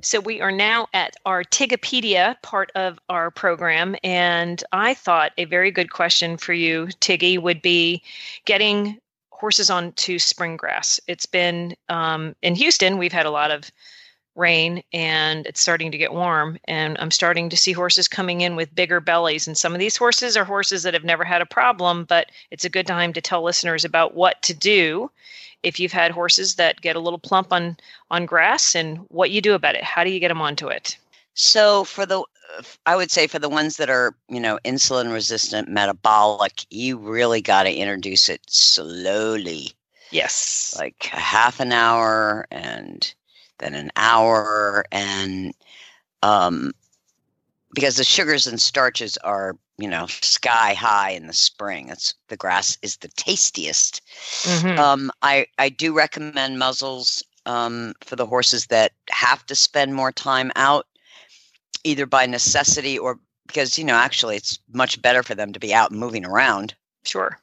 Speaker 2: So we are now at our Tigopedia part of our program, and I thought a very good question for you, Tiggy, would be getting horses onto spring grass. It's been um, in Houston. We've had a lot of rain, and it's starting to get warm, and I'm starting to see horses coming in with bigger bellies. And some of these horses are horses that have never had a problem, but it's a good time to tell listeners about what to do if you've had horses that get a little plump on on grass and what you do about it. How do you get them onto it?
Speaker 3: So for the, I would say for the ones that are, you know, insulin resistant, metabolic, you really got to introduce it slowly,
Speaker 2: Yes.
Speaker 3: like a half an hour and then an hour, and um, because the sugars and starches are, you know, sky high in the spring. It's the grass is the tastiest.
Speaker 2: Mhm.
Speaker 3: Um, I I do recommend muzzles um, for the horses that have to spend more time out, either by necessity or because you know actually it's much better for them to be out moving around.
Speaker 2: sure.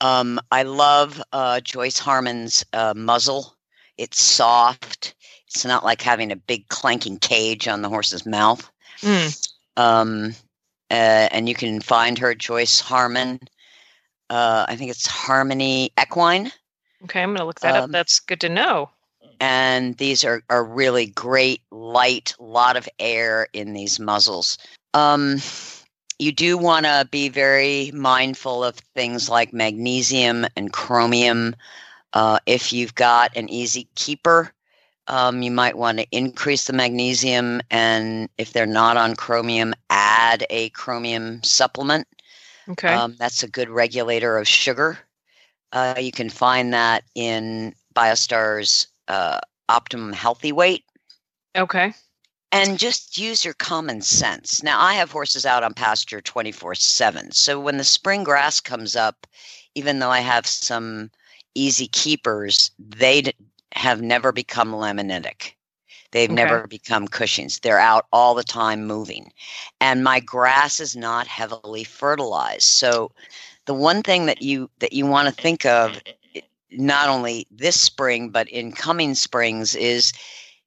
Speaker 3: Um, I love uh, Joyce Harman's uh, muzzle. It's soft. It's not like having a big clanking cage on the horse's mouth.
Speaker 2: Mm.
Speaker 3: Um, uh, and you can find her Joyce Harman. Uh, I think it's Harmany Equine.
Speaker 2: Okay, I'm going to look that up.
Speaker 3: Um,
Speaker 2: That's good to know.
Speaker 3: and these are, are really great light lot of air in these muzzles um, you do want to be very mindful of things like magnesium and chromium uh, if you've got an easy keeper um, you might want to increase the magnesium and if they're not on chromium add a chromium supplement
Speaker 2: Okay.
Speaker 3: um, that's a good regulator of sugar. Uh, you can find that in BioStar's uh, optimum healthy weight
Speaker 2: Okay.
Speaker 3: and just use your common sense. Now, I have horses out on pasture 24 7. So when the spring grass comes up, even though I have some easy keepers, they d- have never become laminitic. They've
Speaker 2: Okay.
Speaker 3: never become Cushings. They're out all the time moving. And my grass is not heavily fertilized. So the one thing that you that you want to think of not only this spring but in coming springs is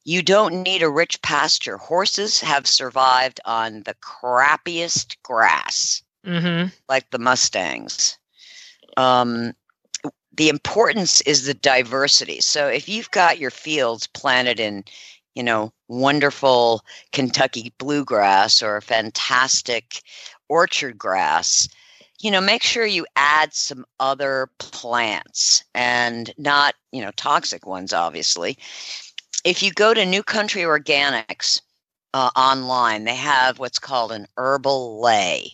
Speaker 3: you don't need a rich pasture. Horses have survived on the crappiest grass,
Speaker 2: Mm-hmm.
Speaker 3: like the Mustangs. Um, the importance is the diversity. So if you've got your fields planted in, you know, wonderful Kentucky bluegrass or fantastic orchard grass, you know, make sure you add some other plants and not, you know, toxic ones, obviously if you go to New Country Organics uh, online, they have what's called an herbal ley,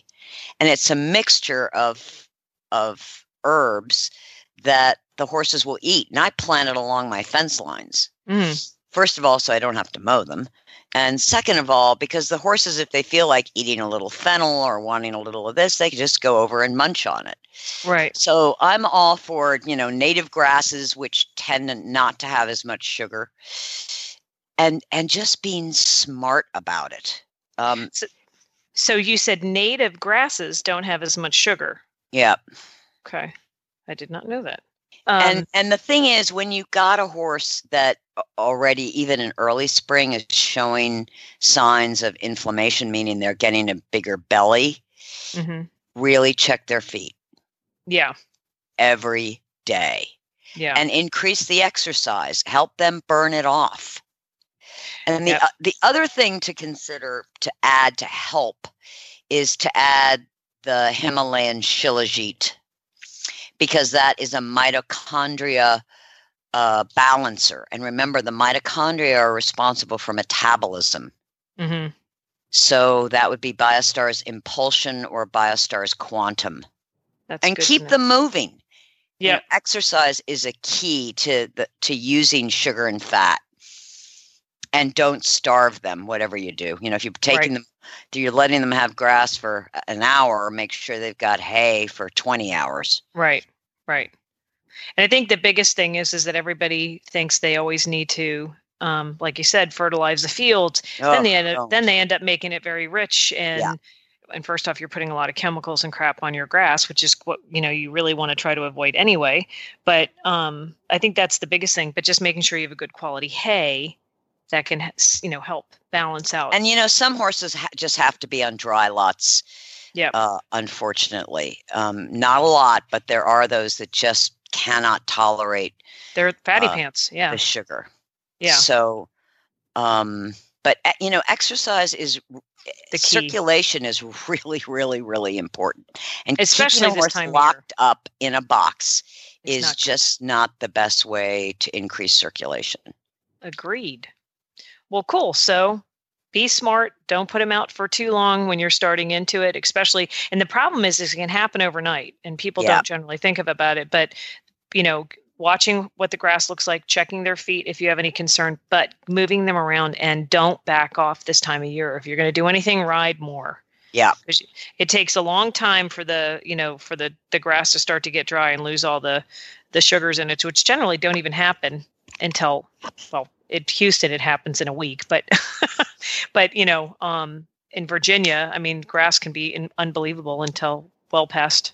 Speaker 3: and it's a mixture of of herbs that the horses will eat. And I plant it along my fence lines.
Speaker 2: Mm.
Speaker 3: First of all, so I don't have to mow them. And second of all, because the horses, if they feel like eating a little fennel or wanting a little of this, they can just go over and munch on it.
Speaker 2: Right.
Speaker 3: So I'm all for, you know, native grasses which tend not to have as much sugar and and just being smart about it. Um
Speaker 2: So you said native grasses don't have as much sugar.
Speaker 3: yeah.
Speaker 2: Okay. I did not know that. Um,
Speaker 3: and and the thing is when you got a horse that already even in early spring is showing signs of inflammation meaning they're getting a bigger belly,
Speaker 2: mhm.
Speaker 3: really check their feet
Speaker 2: Yeah.
Speaker 3: every day.
Speaker 2: Yeah.
Speaker 3: and increase the exercise help them burn it off and the
Speaker 2: Yep.
Speaker 3: uh, the other thing to consider to add to help is to add the himalayan shilajit because that is a mitochondria uh, balancer. And remember the mitochondria are responsible for metabolism.
Speaker 2: Hmm
Speaker 3: so that would be biostar's impulsion or biostar's quantum.
Speaker 2: That's
Speaker 3: and keep them moving. You know, exercise is a key to the to using sugar and fat. And don't starve them whatever you do. You know if you're taking them you're letting them have grass for an hour make sure they've got hay for 20 hours
Speaker 2: Right. Right. And I think the biggest thing is is that everybody thinks they always need to, um, like you said, fertilize the fields. then
Speaker 3: Oh,
Speaker 2: they end up then they end up making it very rich and and first off you're putting a lot of chemicals and crap on your grass which is what you know you really want to try to avoid anyway but um, i think that's the biggest thing but just making sure you have a good quality hay that can you know help balance out
Speaker 3: and you know some horses ha- just have to be on dry lots
Speaker 2: yeah
Speaker 3: uh, unfortunately um, not a lot but there are those that just cannot tolerate
Speaker 2: they're fatty
Speaker 3: uh,
Speaker 2: pants yeah
Speaker 3: the sugar
Speaker 2: yeah
Speaker 3: So, um, but uh, you know, exercise is
Speaker 2: The key.
Speaker 3: circulation is really, really, really important, and
Speaker 2: Especially
Speaker 3: keeping a horse
Speaker 2: time of year.
Speaker 3: locked up in a box
Speaker 2: It's
Speaker 3: is
Speaker 2: not
Speaker 3: just not the best way to increase circulation.
Speaker 2: Agreed. Well, cool. So be smart. Don't put them out for too long when you're starting into it, especially. And the problem is, is it can happen overnight, and people
Speaker 3: Yeah.
Speaker 2: don't generally think of about it. But you know, watching what the grass looks like, checking their feet if you have any concern, but moving them around and don't back off this time of year. If you're going to do anything, ride more.
Speaker 3: Yeah.
Speaker 2: It takes a long time for the you know for the the grass to start to get dry and lose all the the sugars in it, which generally don't even happen until well in houston it happens in a week but but you know um in virginia i mean grass can be in, unbelievable until well past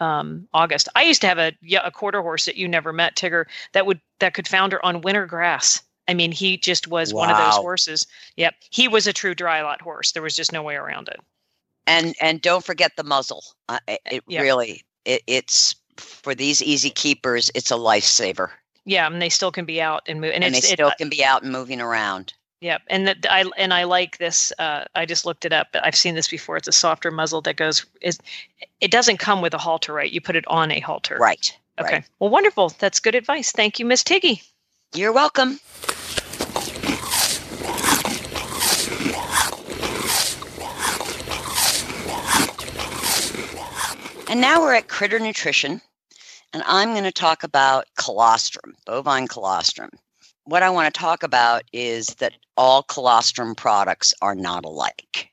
Speaker 2: um august i used to have a yeah, a quarter horse that you never met tigger that would that could founder on winter grass i mean he just was one of those horses yep he was a true dry lot horse there was just no way around it
Speaker 3: And and don't forget the muzzle. Uh, it it
Speaker 2: Yeah.
Speaker 3: really it, it's for these easy keepers. It's a lifesaver,
Speaker 2: yeah and they still can be out and move and,
Speaker 3: and, they
Speaker 2: it's it-
Speaker 3: still can be out and moving around.
Speaker 2: Yep, and that I and I like this. Uh, I just looked it up. But I've seen this before. It's a softer muzzle that goes. Is it doesn't come with a halter, right? You put it on a halter.
Speaker 3: Right.
Speaker 2: Okay.
Speaker 3: Right.
Speaker 2: Well, wonderful. That's good advice. Thank you, Miss Tiggy.
Speaker 3: You're welcome. And now we're at Critter Nutrition. And I'm going to talk about colostrum, bovine colostrum. What I want to talk about is that all colostrum products are not alike.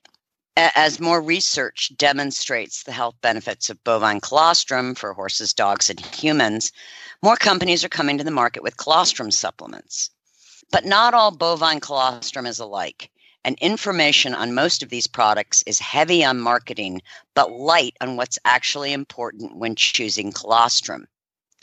Speaker 3: As more research demonstrates the health benefits of bovine colostrum for horses, dogs, and humans, more companies are coming to the market with colostrum supplements. But not all bovine colostrum is alike, and information on most of these products is heavy on marketing, but light on what's actually important when choosing colostrum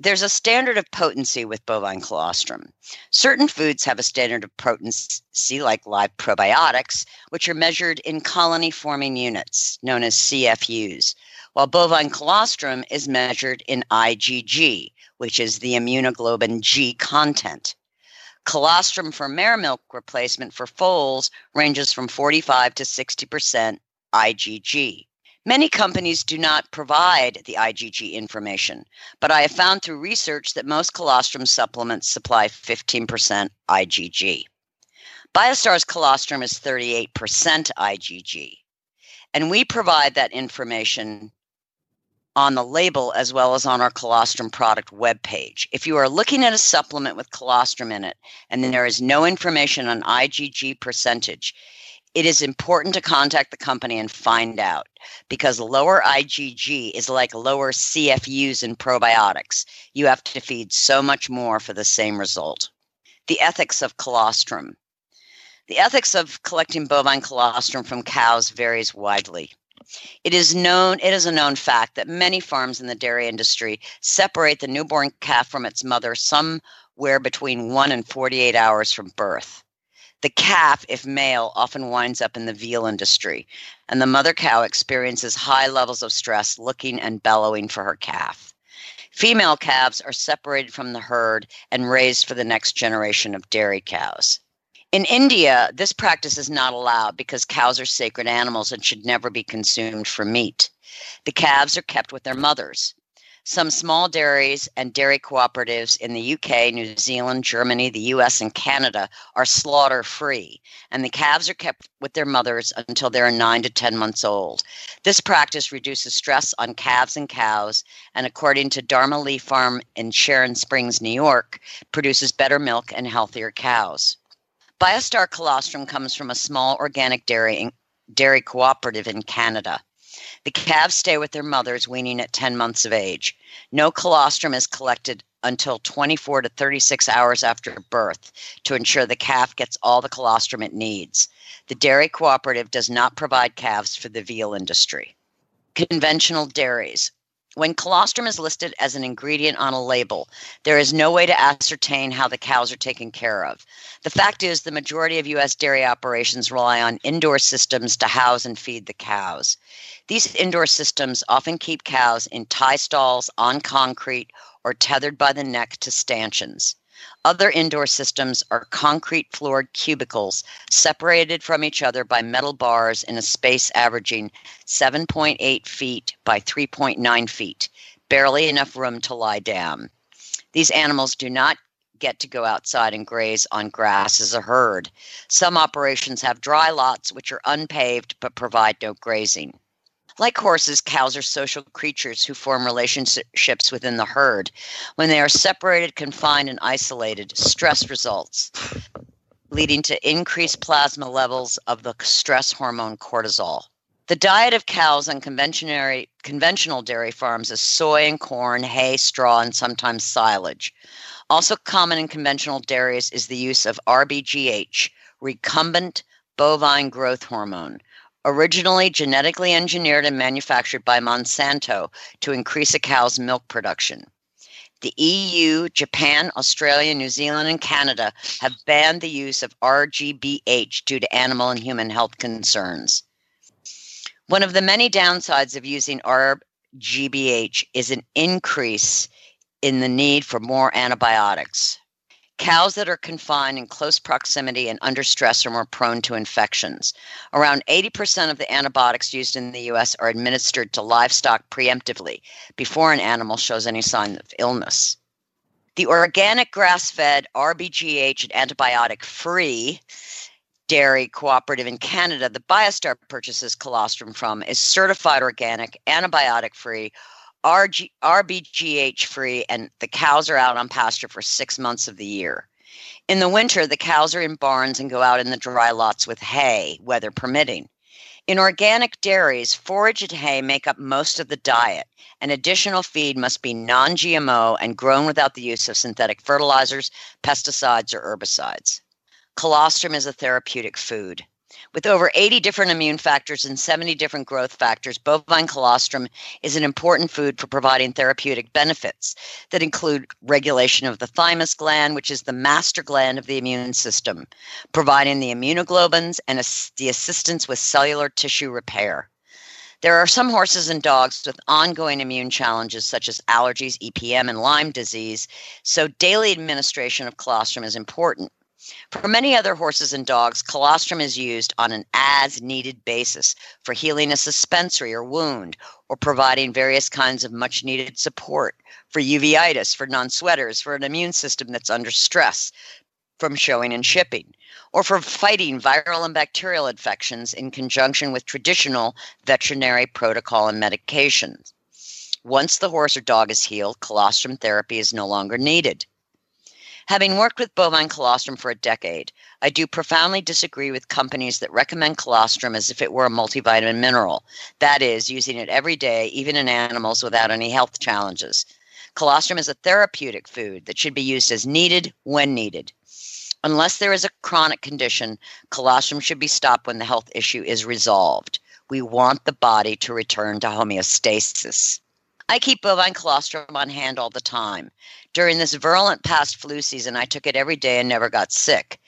Speaker 3: there's a standard of potency with bovine colostrum. Certain foods have a standard of potency, like live probiotics, which are measured in colony forming units, known as CFUs, while bovine colostrum is measured in IgG, which is the immunoglobulin G content. Colostrum for mare milk replacement for foals ranges from 45 to 60% IgG. Many companies do not provide the IgG information, but I have found through research that most colostrum supplements supply 15% IgG. Biostar's colostrum is 38% IgG, and we provide that information on the label as well as on our colostrum product webpage. If you are looking at a supplement with colostrum in it and there is no information on IgG percentage, it is important to contact the company and find out because lower IgG is like lower CFUs in probiotics. You have to feed so much more for the same result. The ethics of colostrum. The ethics of collecting bovine colostrum from cows varies widely. It is known it is a known fact that many farms in the dairy industry separate the newborn calf from its mother somewhere between 1 and 48 hours from birth. The calf, if male, often winds up in the veal industry, and the mother cow experiences high levels of stress looking and bellowing for her calf. Female calves are separated from the herd and raised for the next generation of dairy cows. In India, this practice is not allowed because cows are sacred animals and should never be consumed for meat. The calves are kept with their mothers. Some small dairies and dairy cooperatives in the UK, New Zealand, Germany, the US, and Canada are slaughter free, and the calves are kept with their mothers until they are 9 to 10 months old. This practice reduces stress on calves and cows, and according to Dharma Lea Farm in Sharon Springs, New York, produces better milk and healthier cows. Biostar colostrum comes from a small organic dairy dairy cooperative in Canada. The calves stay with their mothers, weaning at 10 months of age. No colostrum is collected until 24 to 36 hours after birth to ensure the calf gets all the colostrum it needs. The dairy cooperative does not provide calves for the veal industry. Conventional dairies. When colostrum is listed as an ingredient on a label, there is no way to ascertain how the cows are taken care of. The fact is, the majority of U.S. dairy operations rely on indoor systems to house and feed the cows. These indoor systems often keep cows in tie stalls on concrete or tethered by the neck to stanchions. Other indoor systems are concrete floored cubicles separated from each other by metal bars in a space averaging 7.8 feet by 3.9 feet, barely enough room to lie down. These animals do not get to go outside and graze on grass as a herd. Some operations have dry lots which are unpaved but provide no grazing. Like horses, cows are social creatures who form relationships within the herd. When they are separated, confined, and isolated, stress results, leading to increased plasma levels of the stress hormone cortisol. The diet of cows on conventional dairy farms is soy and corn, hay, straw, and sometimes silage. Also common in conventional dairies is the use of RBGH, recombinant bovine growth hormone, originally genetically engineered and manufactured by Monsanto to increase a cow's milk production. The EU, Japan, Australia, New Zealand, and Canada have banned the use of RGBH due to animal and human health concerns. One of the many downsides of using RGBH is an increase in the need for more antibiotics. Cows that are confined in close proximity and under stress are more prone to infections. Around 80% of the antibiotics used in the US are administered to livestock preemptively before an animal shows any sign of illness. The organic grass fed RBGH and antibiotic free dairy cooperative in Canada, the Biostar purchases colostrum from, is certified organic, antibiotic free, RG, RBGH free, and the cows are out on pasture for six months of the year. In the winter, the cows are in barns and go out in the dry lots with hay, weather permitting. In organic dairies, forage and hay make up most of the diet, and additional feed must be non GMO and grown without the use of synthetic fertilizers, pesticides, or herbicides. Colostrum is a therapeutic food. With over 80 different immune factors and 70 different growth factors, bovine colostrum is an important food for providing therapeutic benefits that include regulation of the thymus gland, which is the master gland of the immune system, providing the immunoglobulins and the assistance with cellular tissue repair. There are some horses and dogs with ongoing immune challenges such as allergies, EPM, and Lyme disease, so daily administration of colostrum is important. For many other horses and dogs, colostrum is used on an as needed basis for healing a suspensory or wound or providing various kinds of much needed support for uveitis, for non sweaters, for an immune system that's under stress from showing and shipping, or for fighting viral and bacterial infections in conjunction with traditional veterinary protocol and medications. Once the horse or dog is healed, colostrum therapy is no longer needed. Having worked with bovine colostrum for a decade, I do profoundly disagree with companies that recommend colostrum as if it were a multivitamin mineral. That is, using it every day, even in animals without any health challenges. Colostrum is a therapeutic food that should be used as needed when needed. Unless there is a chronic condition, colostrum should be stopped when the health issue is resolved. We want the body to return to homeostasis. I keep bovine colostrum on hand all the time. During this virulent past flu season, I took it every day and never got sick.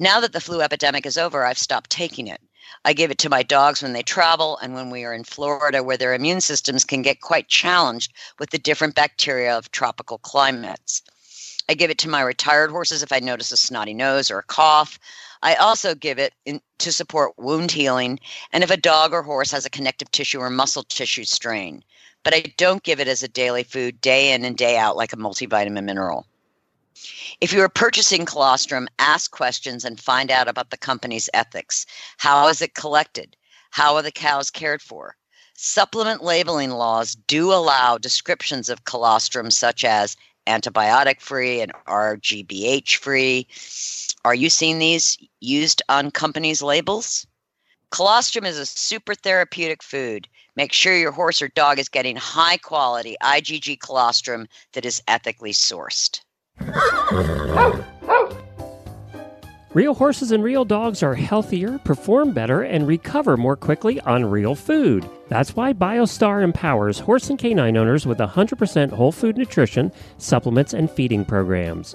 Speaker 3: Now that the flu epidemic is over, I've stopped taking it. I give it to my dogs when they travel and when we are in Florida, where their immune systems can get quite challenged with the different bacteria of tropical climates. I give it to my retired horses if I notice a snotty nose or a cough. I also give it in, to support wound healing and if a dog or horse has a connective tissue or muscle tissue strain but I don't give it as a daily food day in and day out like a multivitamin mineral. If you are purchasing colostrum, ask questions and find out about the company's ethics. How is it collected? How are the cows cared for? Supplement labeling laws do allow descriptions of colostrum such as antibiotic free and RGBH free. Are you seeing these used on companies' labels? Colostrum is a super therapeutic food. Make sure your horse or dog is getting high quality IgG colostrum that is ethically sourced.
Speaker 1: Real horses and real dogs are healthier, perform better, and recover more quickly on real food. That's why BioStar empowers horse and canine owners with 100% whole food nutrition, supplements, and feeding programs.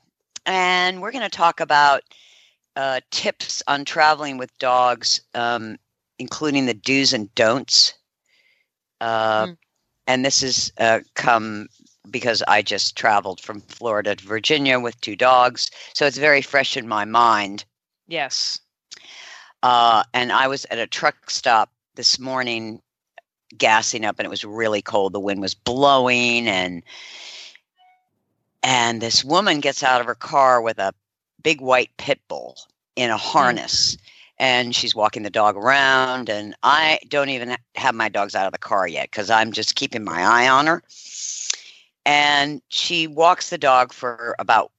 Speaker 3: and we're going to talk about uh, tips on traveling with dogs, um, including the do's and don'ts. Uh, mm. And this has uh, come because I just traveled from Florida to Virginia with two dogs, so it's very fresh in my mind.
Speaker 2: Yes.
Speaker 3: Uh, and I was at a truck stop this morning, gassing up, and it was really cold. The wind was blowing, and and this woman gets out of her car with a big white pit bull in a mm. harness and she's walking the dog around and i don't even have my dogs out of the car yet because i'm just keeping my eye on her and she walks the dog for about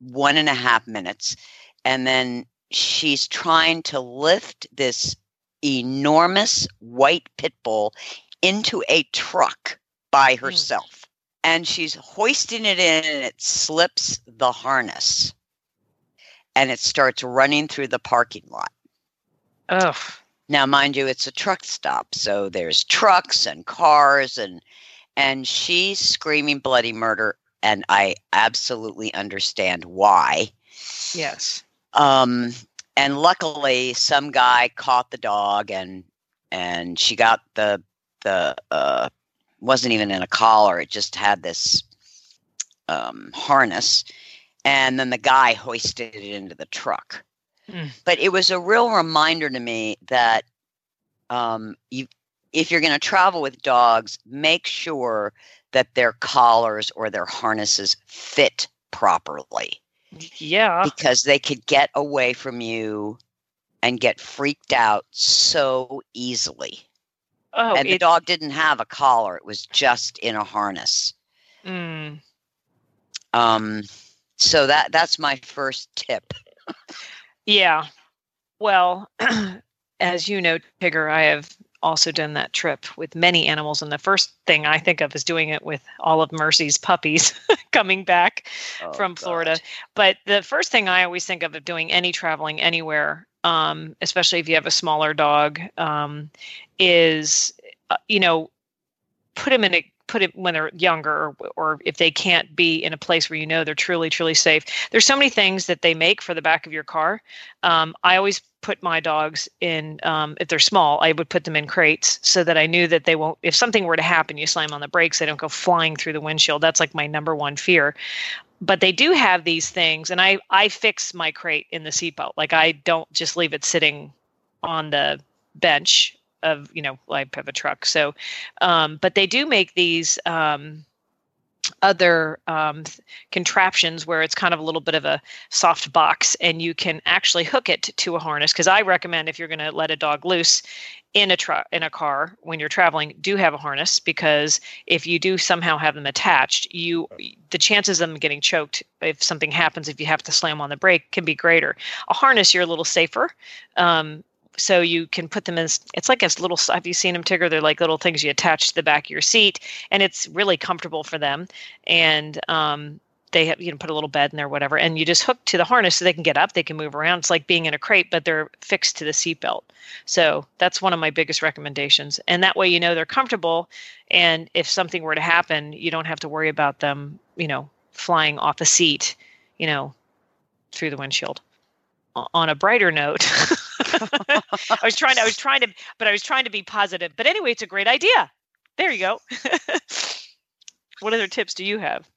Speaker 3: one and a half minutes and then she's trying to lift this enormous white pit bull into a truck by mm. herself and she's hoisting it in and it slips the harness and it starts running through the parking lot.
Speaker 2: Ugh.
Speaker 3: Now, mind you, it's a truck stop, so there's trucks and cars and and she's screaming bloody murder and I absolutely understand why.
Speaker 2: Yes.
Speaker 3: Um and luckily some guy caught the dog and and she got the the uh wasn't even in a collar, it just had this um harness and then the guy hoisted it into the truck.
Speaker 2: Mm.
Speaker 3: But it was a real reminder to me that um, you, if you're going to travel with dogs, make sure that their collars or their harnesses fit properly
Speaker 2: Yeah.
Speaker 3: because they could get away from you and get freaked out so easily.
Speaker 2: Oh,
Speaker 3: and the dog didn't have a collar, it was just in a harness.
Speaker 2: mm,
Speaker 3: Um, so that that's my first tip.
Speaker 2: yeah. Well, as you know, Tigger, I have also done that trip with many animals, and the first thing I think of is doing it with all of Mercy's puppies coming back
Speaker 3: Oh,
Speaker 2: from
Speaker 3: God.
Speaker 2: Florida. But the first thing I always think of of doing any traveling anywhere, um, especially if you have a smaller dog, um, is uh, you know put him in a put it when they're younger or, or if they can't be in a place where you know they're truly truly safe. There's so many things that they make for the back of your car. Um, i always put my dogs in um, if they're small i would put them in crates so that i knew that they won't if something were to happen you slam on the brakes they don't go flying through the windshield. That's like my number one fear. But they do have these things and i i fix my crate in the seatbelt. Like i don't just leave it sitting on the bench of you know i have a truck. So um, but they do make these um, other um, contraptions where it's kind of a little bit of a soft box and you can actually hook it to a harness. Because i recommend if you're going to let a dog loose in a truck in a car when you're traveling do have a harness because if you do somehow have them attached you the chances of them getting choked if something happens if you have to slam on the brake can be greater. A harness you're a little safer um, so you can put them in it's like a little have you seen them tigger? They're like little things you attach to the back of your seat and it's really comfortable for them. And um, they have you know put a little bed in there whatever and you just hook to the harness so they can get up they can move around. It's like being in a crate but they're fixed to the seatbelt so that's one of my biggest recommendations. And that way you know they're comfortable and if something were to happen you don't have to worry about them you know flying off a seat you know through the windshield on a brighter note I was trying to I was trying to but I was trying to be positive. But anyway, it's a great idea. There you go. what other tips do you have?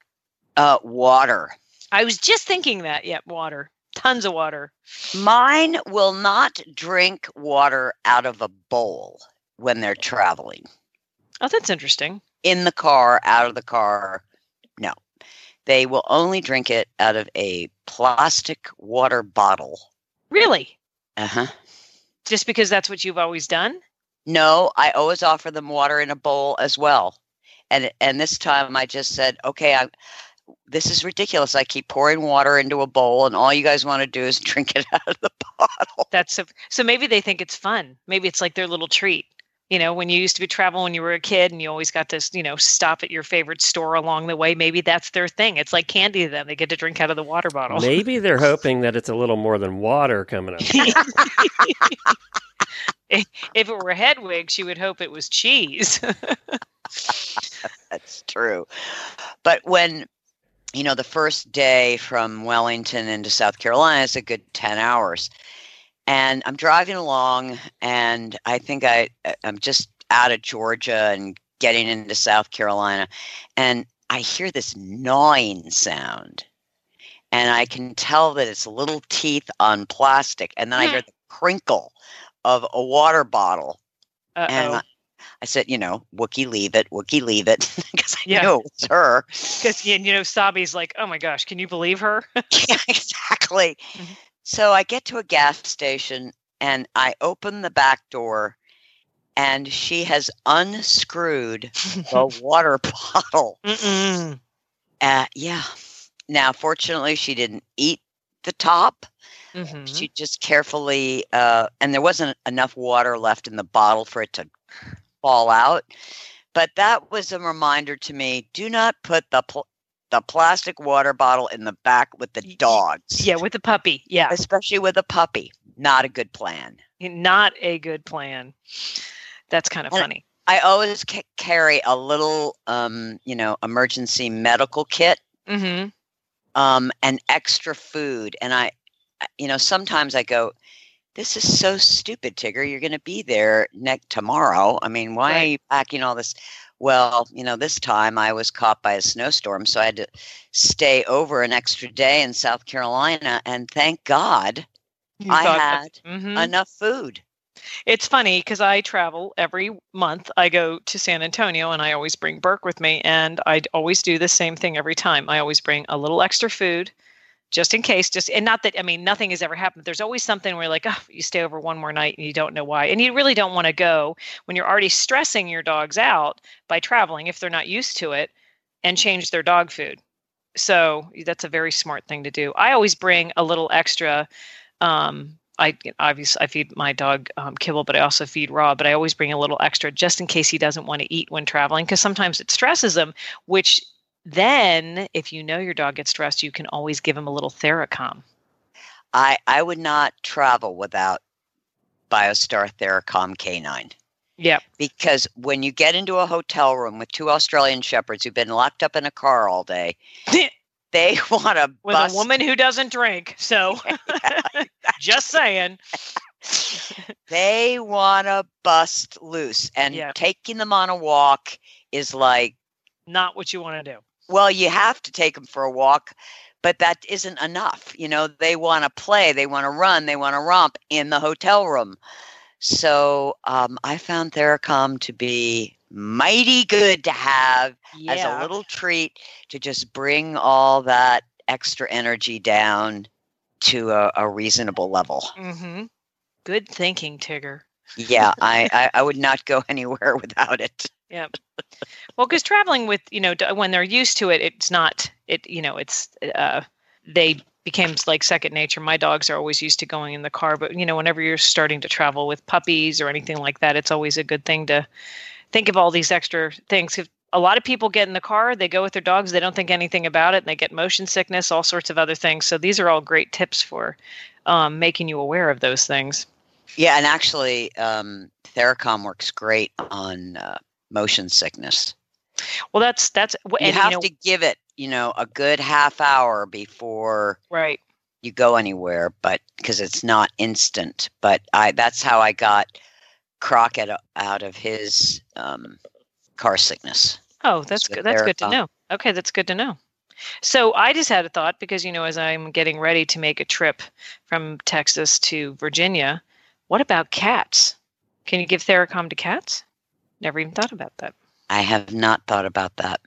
Speaker 3: Uh, water.
Speaker 2: I was just thinking that. Yeah, water. Tons of water.
Speaker 3: Mine will not drink water out of a bowl when they're traveling.
Speaker 2: Oh, that's interesting.
Speaker 3: In the car, out of the car. No. They will only drink it out of a plastic water bottle.
Speaker 2: Really?
Speaker 3: Uh huh.
Speaker 2: Just because that's what you've always done?
Speaker 3: No, I always offer them water in a bowl as well. And and this time I just said, okay, I this is ridiculous. I keep pouring water into a bowl, and all you guys want to do is drink it out of the bottle.
Speaker 2: That's a, so maybe they think it's fun. Maybe it's like their little treat. You know, when you used to be travel when you were a kid and you always got to, you know, stop at your favorite store along the way. Maybe that's their thing. It's like candy to them. They get to drink out of the water bottle.
Speaker 1: Maybe they're hoping that it's a little more than water coming up.
Speaker 2: if it were Hedwig, she would hope it was cheese.
Speaker 3: That's true. But when, you know, the first day from Wellington into South Carolina is a good 10 hours. And I'm driving along, and I think I, I'm just out of Georgia and getting into South Carolina. And I hear this gnawing sound. And I can tell that it's little teeth on plastic. And then I hear the crinkle of a water bottle. And
Speaker 2: Uh-oh.
Speaker 3: I, I said, you know, Wookie, leave it. Wookie, leave it. Because I
Speaker 2: Yeah.
Speaker 3: knew it was her.
Speaker 2: Because you know, Sabi's like, oh my gosh, can you believe her?
Speaker 3: yeah, exactly.
Speaker 2: Mhm.
Speaker 3: So I get to a gas station and I open the back door and she has unscrewed the water bottle. Uh, yeah. Now, fortunately, she didn't eat the top.
Speaker 2: Mhm.
Speaker 3: She just carefully, uh, and there wasn't enough water left in the bottle for it to fall out. but that was a reminder to me do not put the pl- the plastic water bottle in the back with the dogs.
Speaker 2: Yeah, with the puppy. Yeah,
Speaker 3: especially with a puppy. Not a good plan.
Speaker 2: Not a good plan. That's kind of
Speaker 3: And-
Speaker 2: funny.
Speaker 3: i always ca- carry a little um you know emergency medical kit.
Speaker 2: Mm-hmm.
Speaker 3: um and extra food. And i I- you know sometimes i go this is so stupid tigger. You're going to be there next tomorrow. I mean why are you packing all this well you know this time i was caught by a snowstorm so i had to stay over an extra day in south carolina and thank god i had
Speaker 2: hmm
Speaker 3: enough food
Speaker 2: It's funny because I travel every month. I go to San Antonio and I always bring Burke with me, and I always do the same thing every time. I always bring a little extra food just in case. Just and not that I mean nothing has ever happened. There's always something where you're like, oh, you stay over one more night and you don't know why, and you really don't want to go when you're already stressing your dogs out by traveling if they're not used to it, and change their dog food. So that's a very smart thing to do. I always bring a little extra. Um, I obviously I feed my dog um, kibble, but I also feed raw. But I always bring a little extra just in case he doesn't want to eat when traveling, because sometimes it stresses him. Which then, if you know your dog gets stressed, you can always give him a little TheraCalm.
Speaker 3: i i would not travel without biostar theracalm canine
Speaker 2: Yep.
Speaker 3: because when you get into a hotel room with two australian shepherds who've been locked up in a car all day they want to
Speaker 2: With
Speaker 3: bust
Speaker 2: a woman who doesn't drink, so just saying.
Speaker 3: they want to bust loose and
Speaker 2: Yeah.
Speaker 3: taking them on a walk is like
Speaker 2: Not what you want to do.
Speaker 3: Well you have to take them for a walk but that isn't enough you know they want to play they want to run they want to romp in the hotel room so um, i found theracalm to be mighty good to have as a little treat to just bring all that extra energy down to a, a reasonable level
Speaker 2: Mm-hmm. Good thinking, Tigger.
Speaker 3: yeah I, I i would not go anywhere without it
Speaker 2: Yep. Well, because traveling with you know when they're used to it, it's not it. You know, it's uh, they became like second nature. My dogs are always used to going in the car, but you know, whenever you're starting to travel with puppies or anything like that, it's always a good thing to think of all these extra things. If a lot of people get in the car, they go with their dogs, they don't think anything about it, and they get motion sickness, all sorts of other things. So these are all great tips for um, making you aware of those things.
Speaker 3: yeah and actually um, theracalm works great on uh, motion sickness
Speaker 2: Well, that's that's
Speaker 3: you
Speaker 2: and,
Speaker 3: have
Speaker 2: know,
Speaker 3: to give it you know a good half hour before
Speaker 2: right.
Speaker 3: you go anywhere but because it's not instant but i that's how i got crockett out of his um, car sickness
Speaker 2: Oh, that's good. That's good to know. Okay, that's good to know. So I just had a thought because you know, as I'm getting ready to make a trip from Texas to Virginia, what about cats? Can you give TheraCalm to cats? Never even thought about that.
Speaker 3: I have not thought about that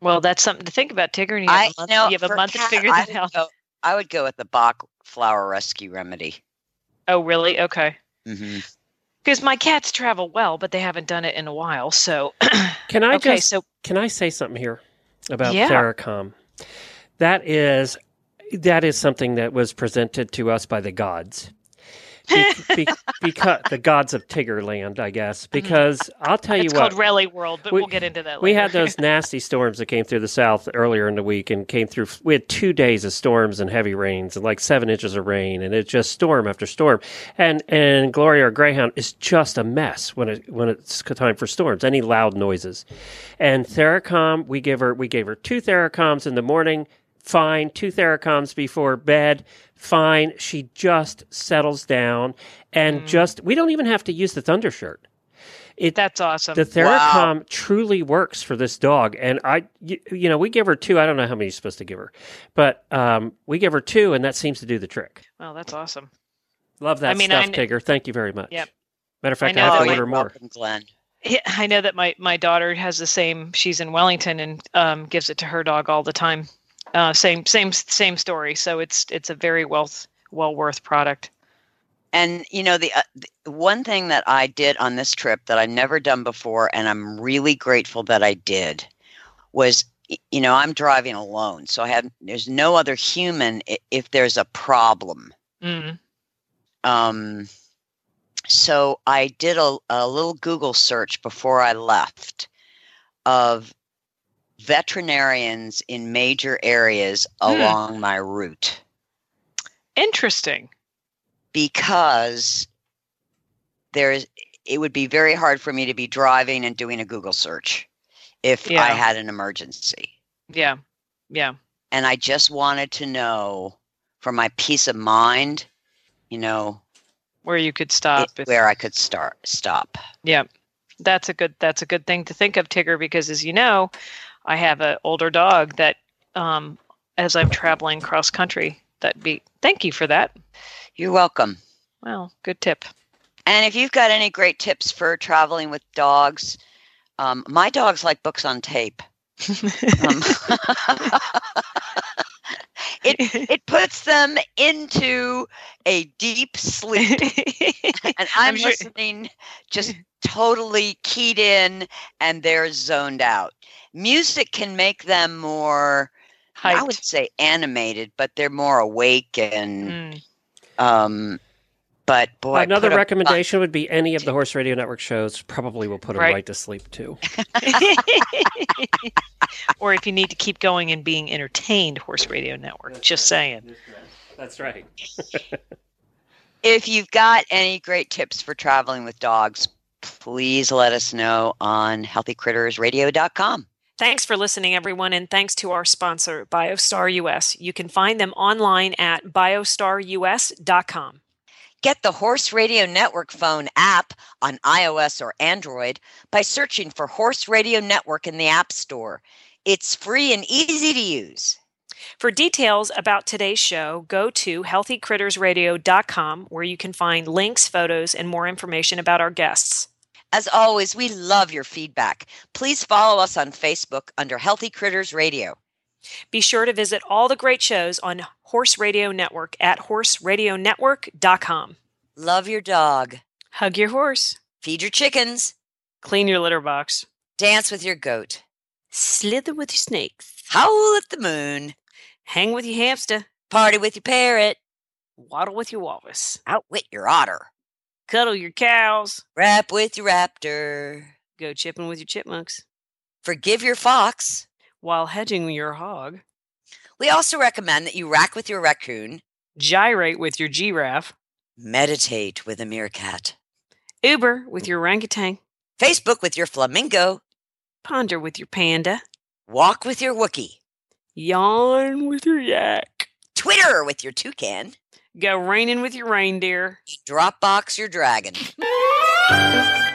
Speaker 2: Well, that's something to think about, Tigger. And you have
Speaker 3: i
Speaker 2: a month,
Speaker 3: know
Speaker 2: you have a
Speaker 3: for
Speaker 2: month to figure that
Speaker 3: would
Speaker 2: out.
Speaker 3: go, i would go with the bach flower rescue remedy
Speaker 2: Oh, really? Okay.
Speaker 3: Mm-hmm.
Speaker 2: Because my cats travel well, but they haven't done it in a while. So
Speaker 1: Can I
Speaker 2: okay,
Speaker 1: just
Speaker 2: so
Speaker 1: can I say something here about
Speaker 2: Yeah.
Speaker 1: TheraCalm? That is that is something that was presented to us by the gods. Be, be, because the gods of Tiggerland, I guess. Because I'll tell you
Speaker 2: Mm-hmm. it's
Speaker 1: what,
Speaker 2: called Rally World, but
Speaker 1: we-
Speaker 2: we'll get into that.
Speaker 1: we had those nasty storms that came through the south earlier in the week and came through. We had two days of storms and heavy rains and like seven inches of rain, and it's just storm after storm. And and Gloria, our greyhound, is just a mess when it when it's time for storms. Any loud noises, and TheraCalm, we give her we gave her two TheraCalms in the morning. Fine, two TheraCalms before bed. Fine. She just settles down and
Speaker 2: Mm.
Speaker 1: just. We don't even have to use the thunder shirt. It,
Speaker 2: That's awesome.
Speaker 1: the TheraCalm truly works for this dog, and I, you, you know, we give her two. I don't know how many you're supposed to give her, but um, we give her two, and that seems to do the trick.
Speaker 2: well, that's awesome.
Speaker 1: Love that
Speaker 2: I mean,
Speaker 1: stuff,
Speaker 2: I kn-
Speaker 1: Tigger. Thank you very much.
Speaker 2: Yep.
Speaker 1: Matter of fact,
Speaker 2: I
Speaker 1: I, have to
Speaker 2: my-
Speaker 1: order more.
Speaker 3: glenn
Speaker 2: I know that my my daughter has the same. She's in Wellington and um, gives it to her dog all the time. Uh, same same same story. So it's it's a very well well worth product.
Speaker 3: And you know the, uh, the one thing that I did on this trip that I've never done before, and I'm really grateful that I did, was you know I'm driving alone, so I have there's no other human if there's a problem.
Speaker 2: Mm.
Speaker 3: Um, so I did a, a little Google search before I left of veterinarians in major areas
Speaker 2: Hmm.
Speaker 3: along my route
Speaker 2: Interesting.
Speaker 3: because there's it would be very hard for me to be driving and doing a Google search if I had an emergency.
Speaker 2: Yeah. Yeah.
Speaker 3: And I just wanted to know for my peace of mind, you know,
Speaker 2: Where you could
Speaker 3: it-
Speaker 2: stop. if-
Speaker 3: where I could start stop.
Speaker 2: Yeah, that's a good that's a good thing to think of, Tigger, because as you know, I have an older dog that, um, as I'm traveling cross country, that be thank you for that.
Speaker 3: You're welcome.
Speaker 2: Well, good tip.
Speaker 3: And if you've got any great tips for traveling with dogs, um, my dogs like books on tape. Um, it it puts them into a deep sleep, and I'm,
Speaker 2: I'm sure-
Speaker 3: listening just totally keyed in, and they're zoned out. Music can make them more. I would say animated, but they're more awake and
Speaker 2: Mm.
Speaker 3: um. But boy,
Speaker 1: Another
Speaker 3: put a-
Speaker 1: recommendation would be any of the Horse Radio Network shows. Probably will put them
Speaker 2: Right.
Speaker 1: right to sleep too.
Speaker 2: or if you need to keep going and being entertained, Horse Radio Network. Just saying.
Speaker 1: That's right.
Speaker 3: If you've got any great tips for traveling with dogs, please let us know on healthycrittersradio.com.
Speaker 2: Thanks for listening, everyone, and thanks to our sponsor, BioStar US. You can find them online at biostarus.com.
Speaker 3: Get the Horse Radio Network phone app on iOS or Android by searching for Horse Radio Network in the App Store. It's free and easy to use.
Speaker 2: For details about today's show, go to healthycrittersradio.com where you can find links, photos, and more information about our guests.
Speaker 3: As always, we love your feedback. Please follow us on Facebook under Healthy Critters Radio.
Speaker 2: Be sure to visit all the great shows on Horse Radio Network at horseradionetwork.com.
Speaker 3: Love your dog.
Speaker 2: Hug your horse,
Speaker 3: Feed your chickens.
Speaker 2: clean your litter box,
Speaker 3: Dance with your goat.
Speaker 2: slither with your snakes,
Speaker 3: Howl at the moon.
Speaker 2: Hang with your hamster,
Speaker 3: Party with your parrot.
Speaker 2: waddle with your walrus,
Speaker 3: Outwit your otter.
Speaker 2: cuddle your cows,
Speaker 3: Rap with your raptor.
Speaker 2: go chipping with your chipmunks,
Speaker 3: Forgive your fox.
Speaker 2: while hedging your hog,
Speaker 3: We also recommend that you rack with your raccoon,
Speaker 2: gyrate with your giraffe,
Speaker 3: meditate with a meerkat,
Speaker 2: Uber with your orangutan,
Speaker 3: Facebook with your flamingo,
Speaker 2: ponder with your panda,
Speaker 3: walk with your Wookie,
Speaker 2: yawn with your yak,
Speaker 3: Twitter with your toucan,
Speaker 2: go raining with your reindeer.
Speaker 3: Dropbox your dragon.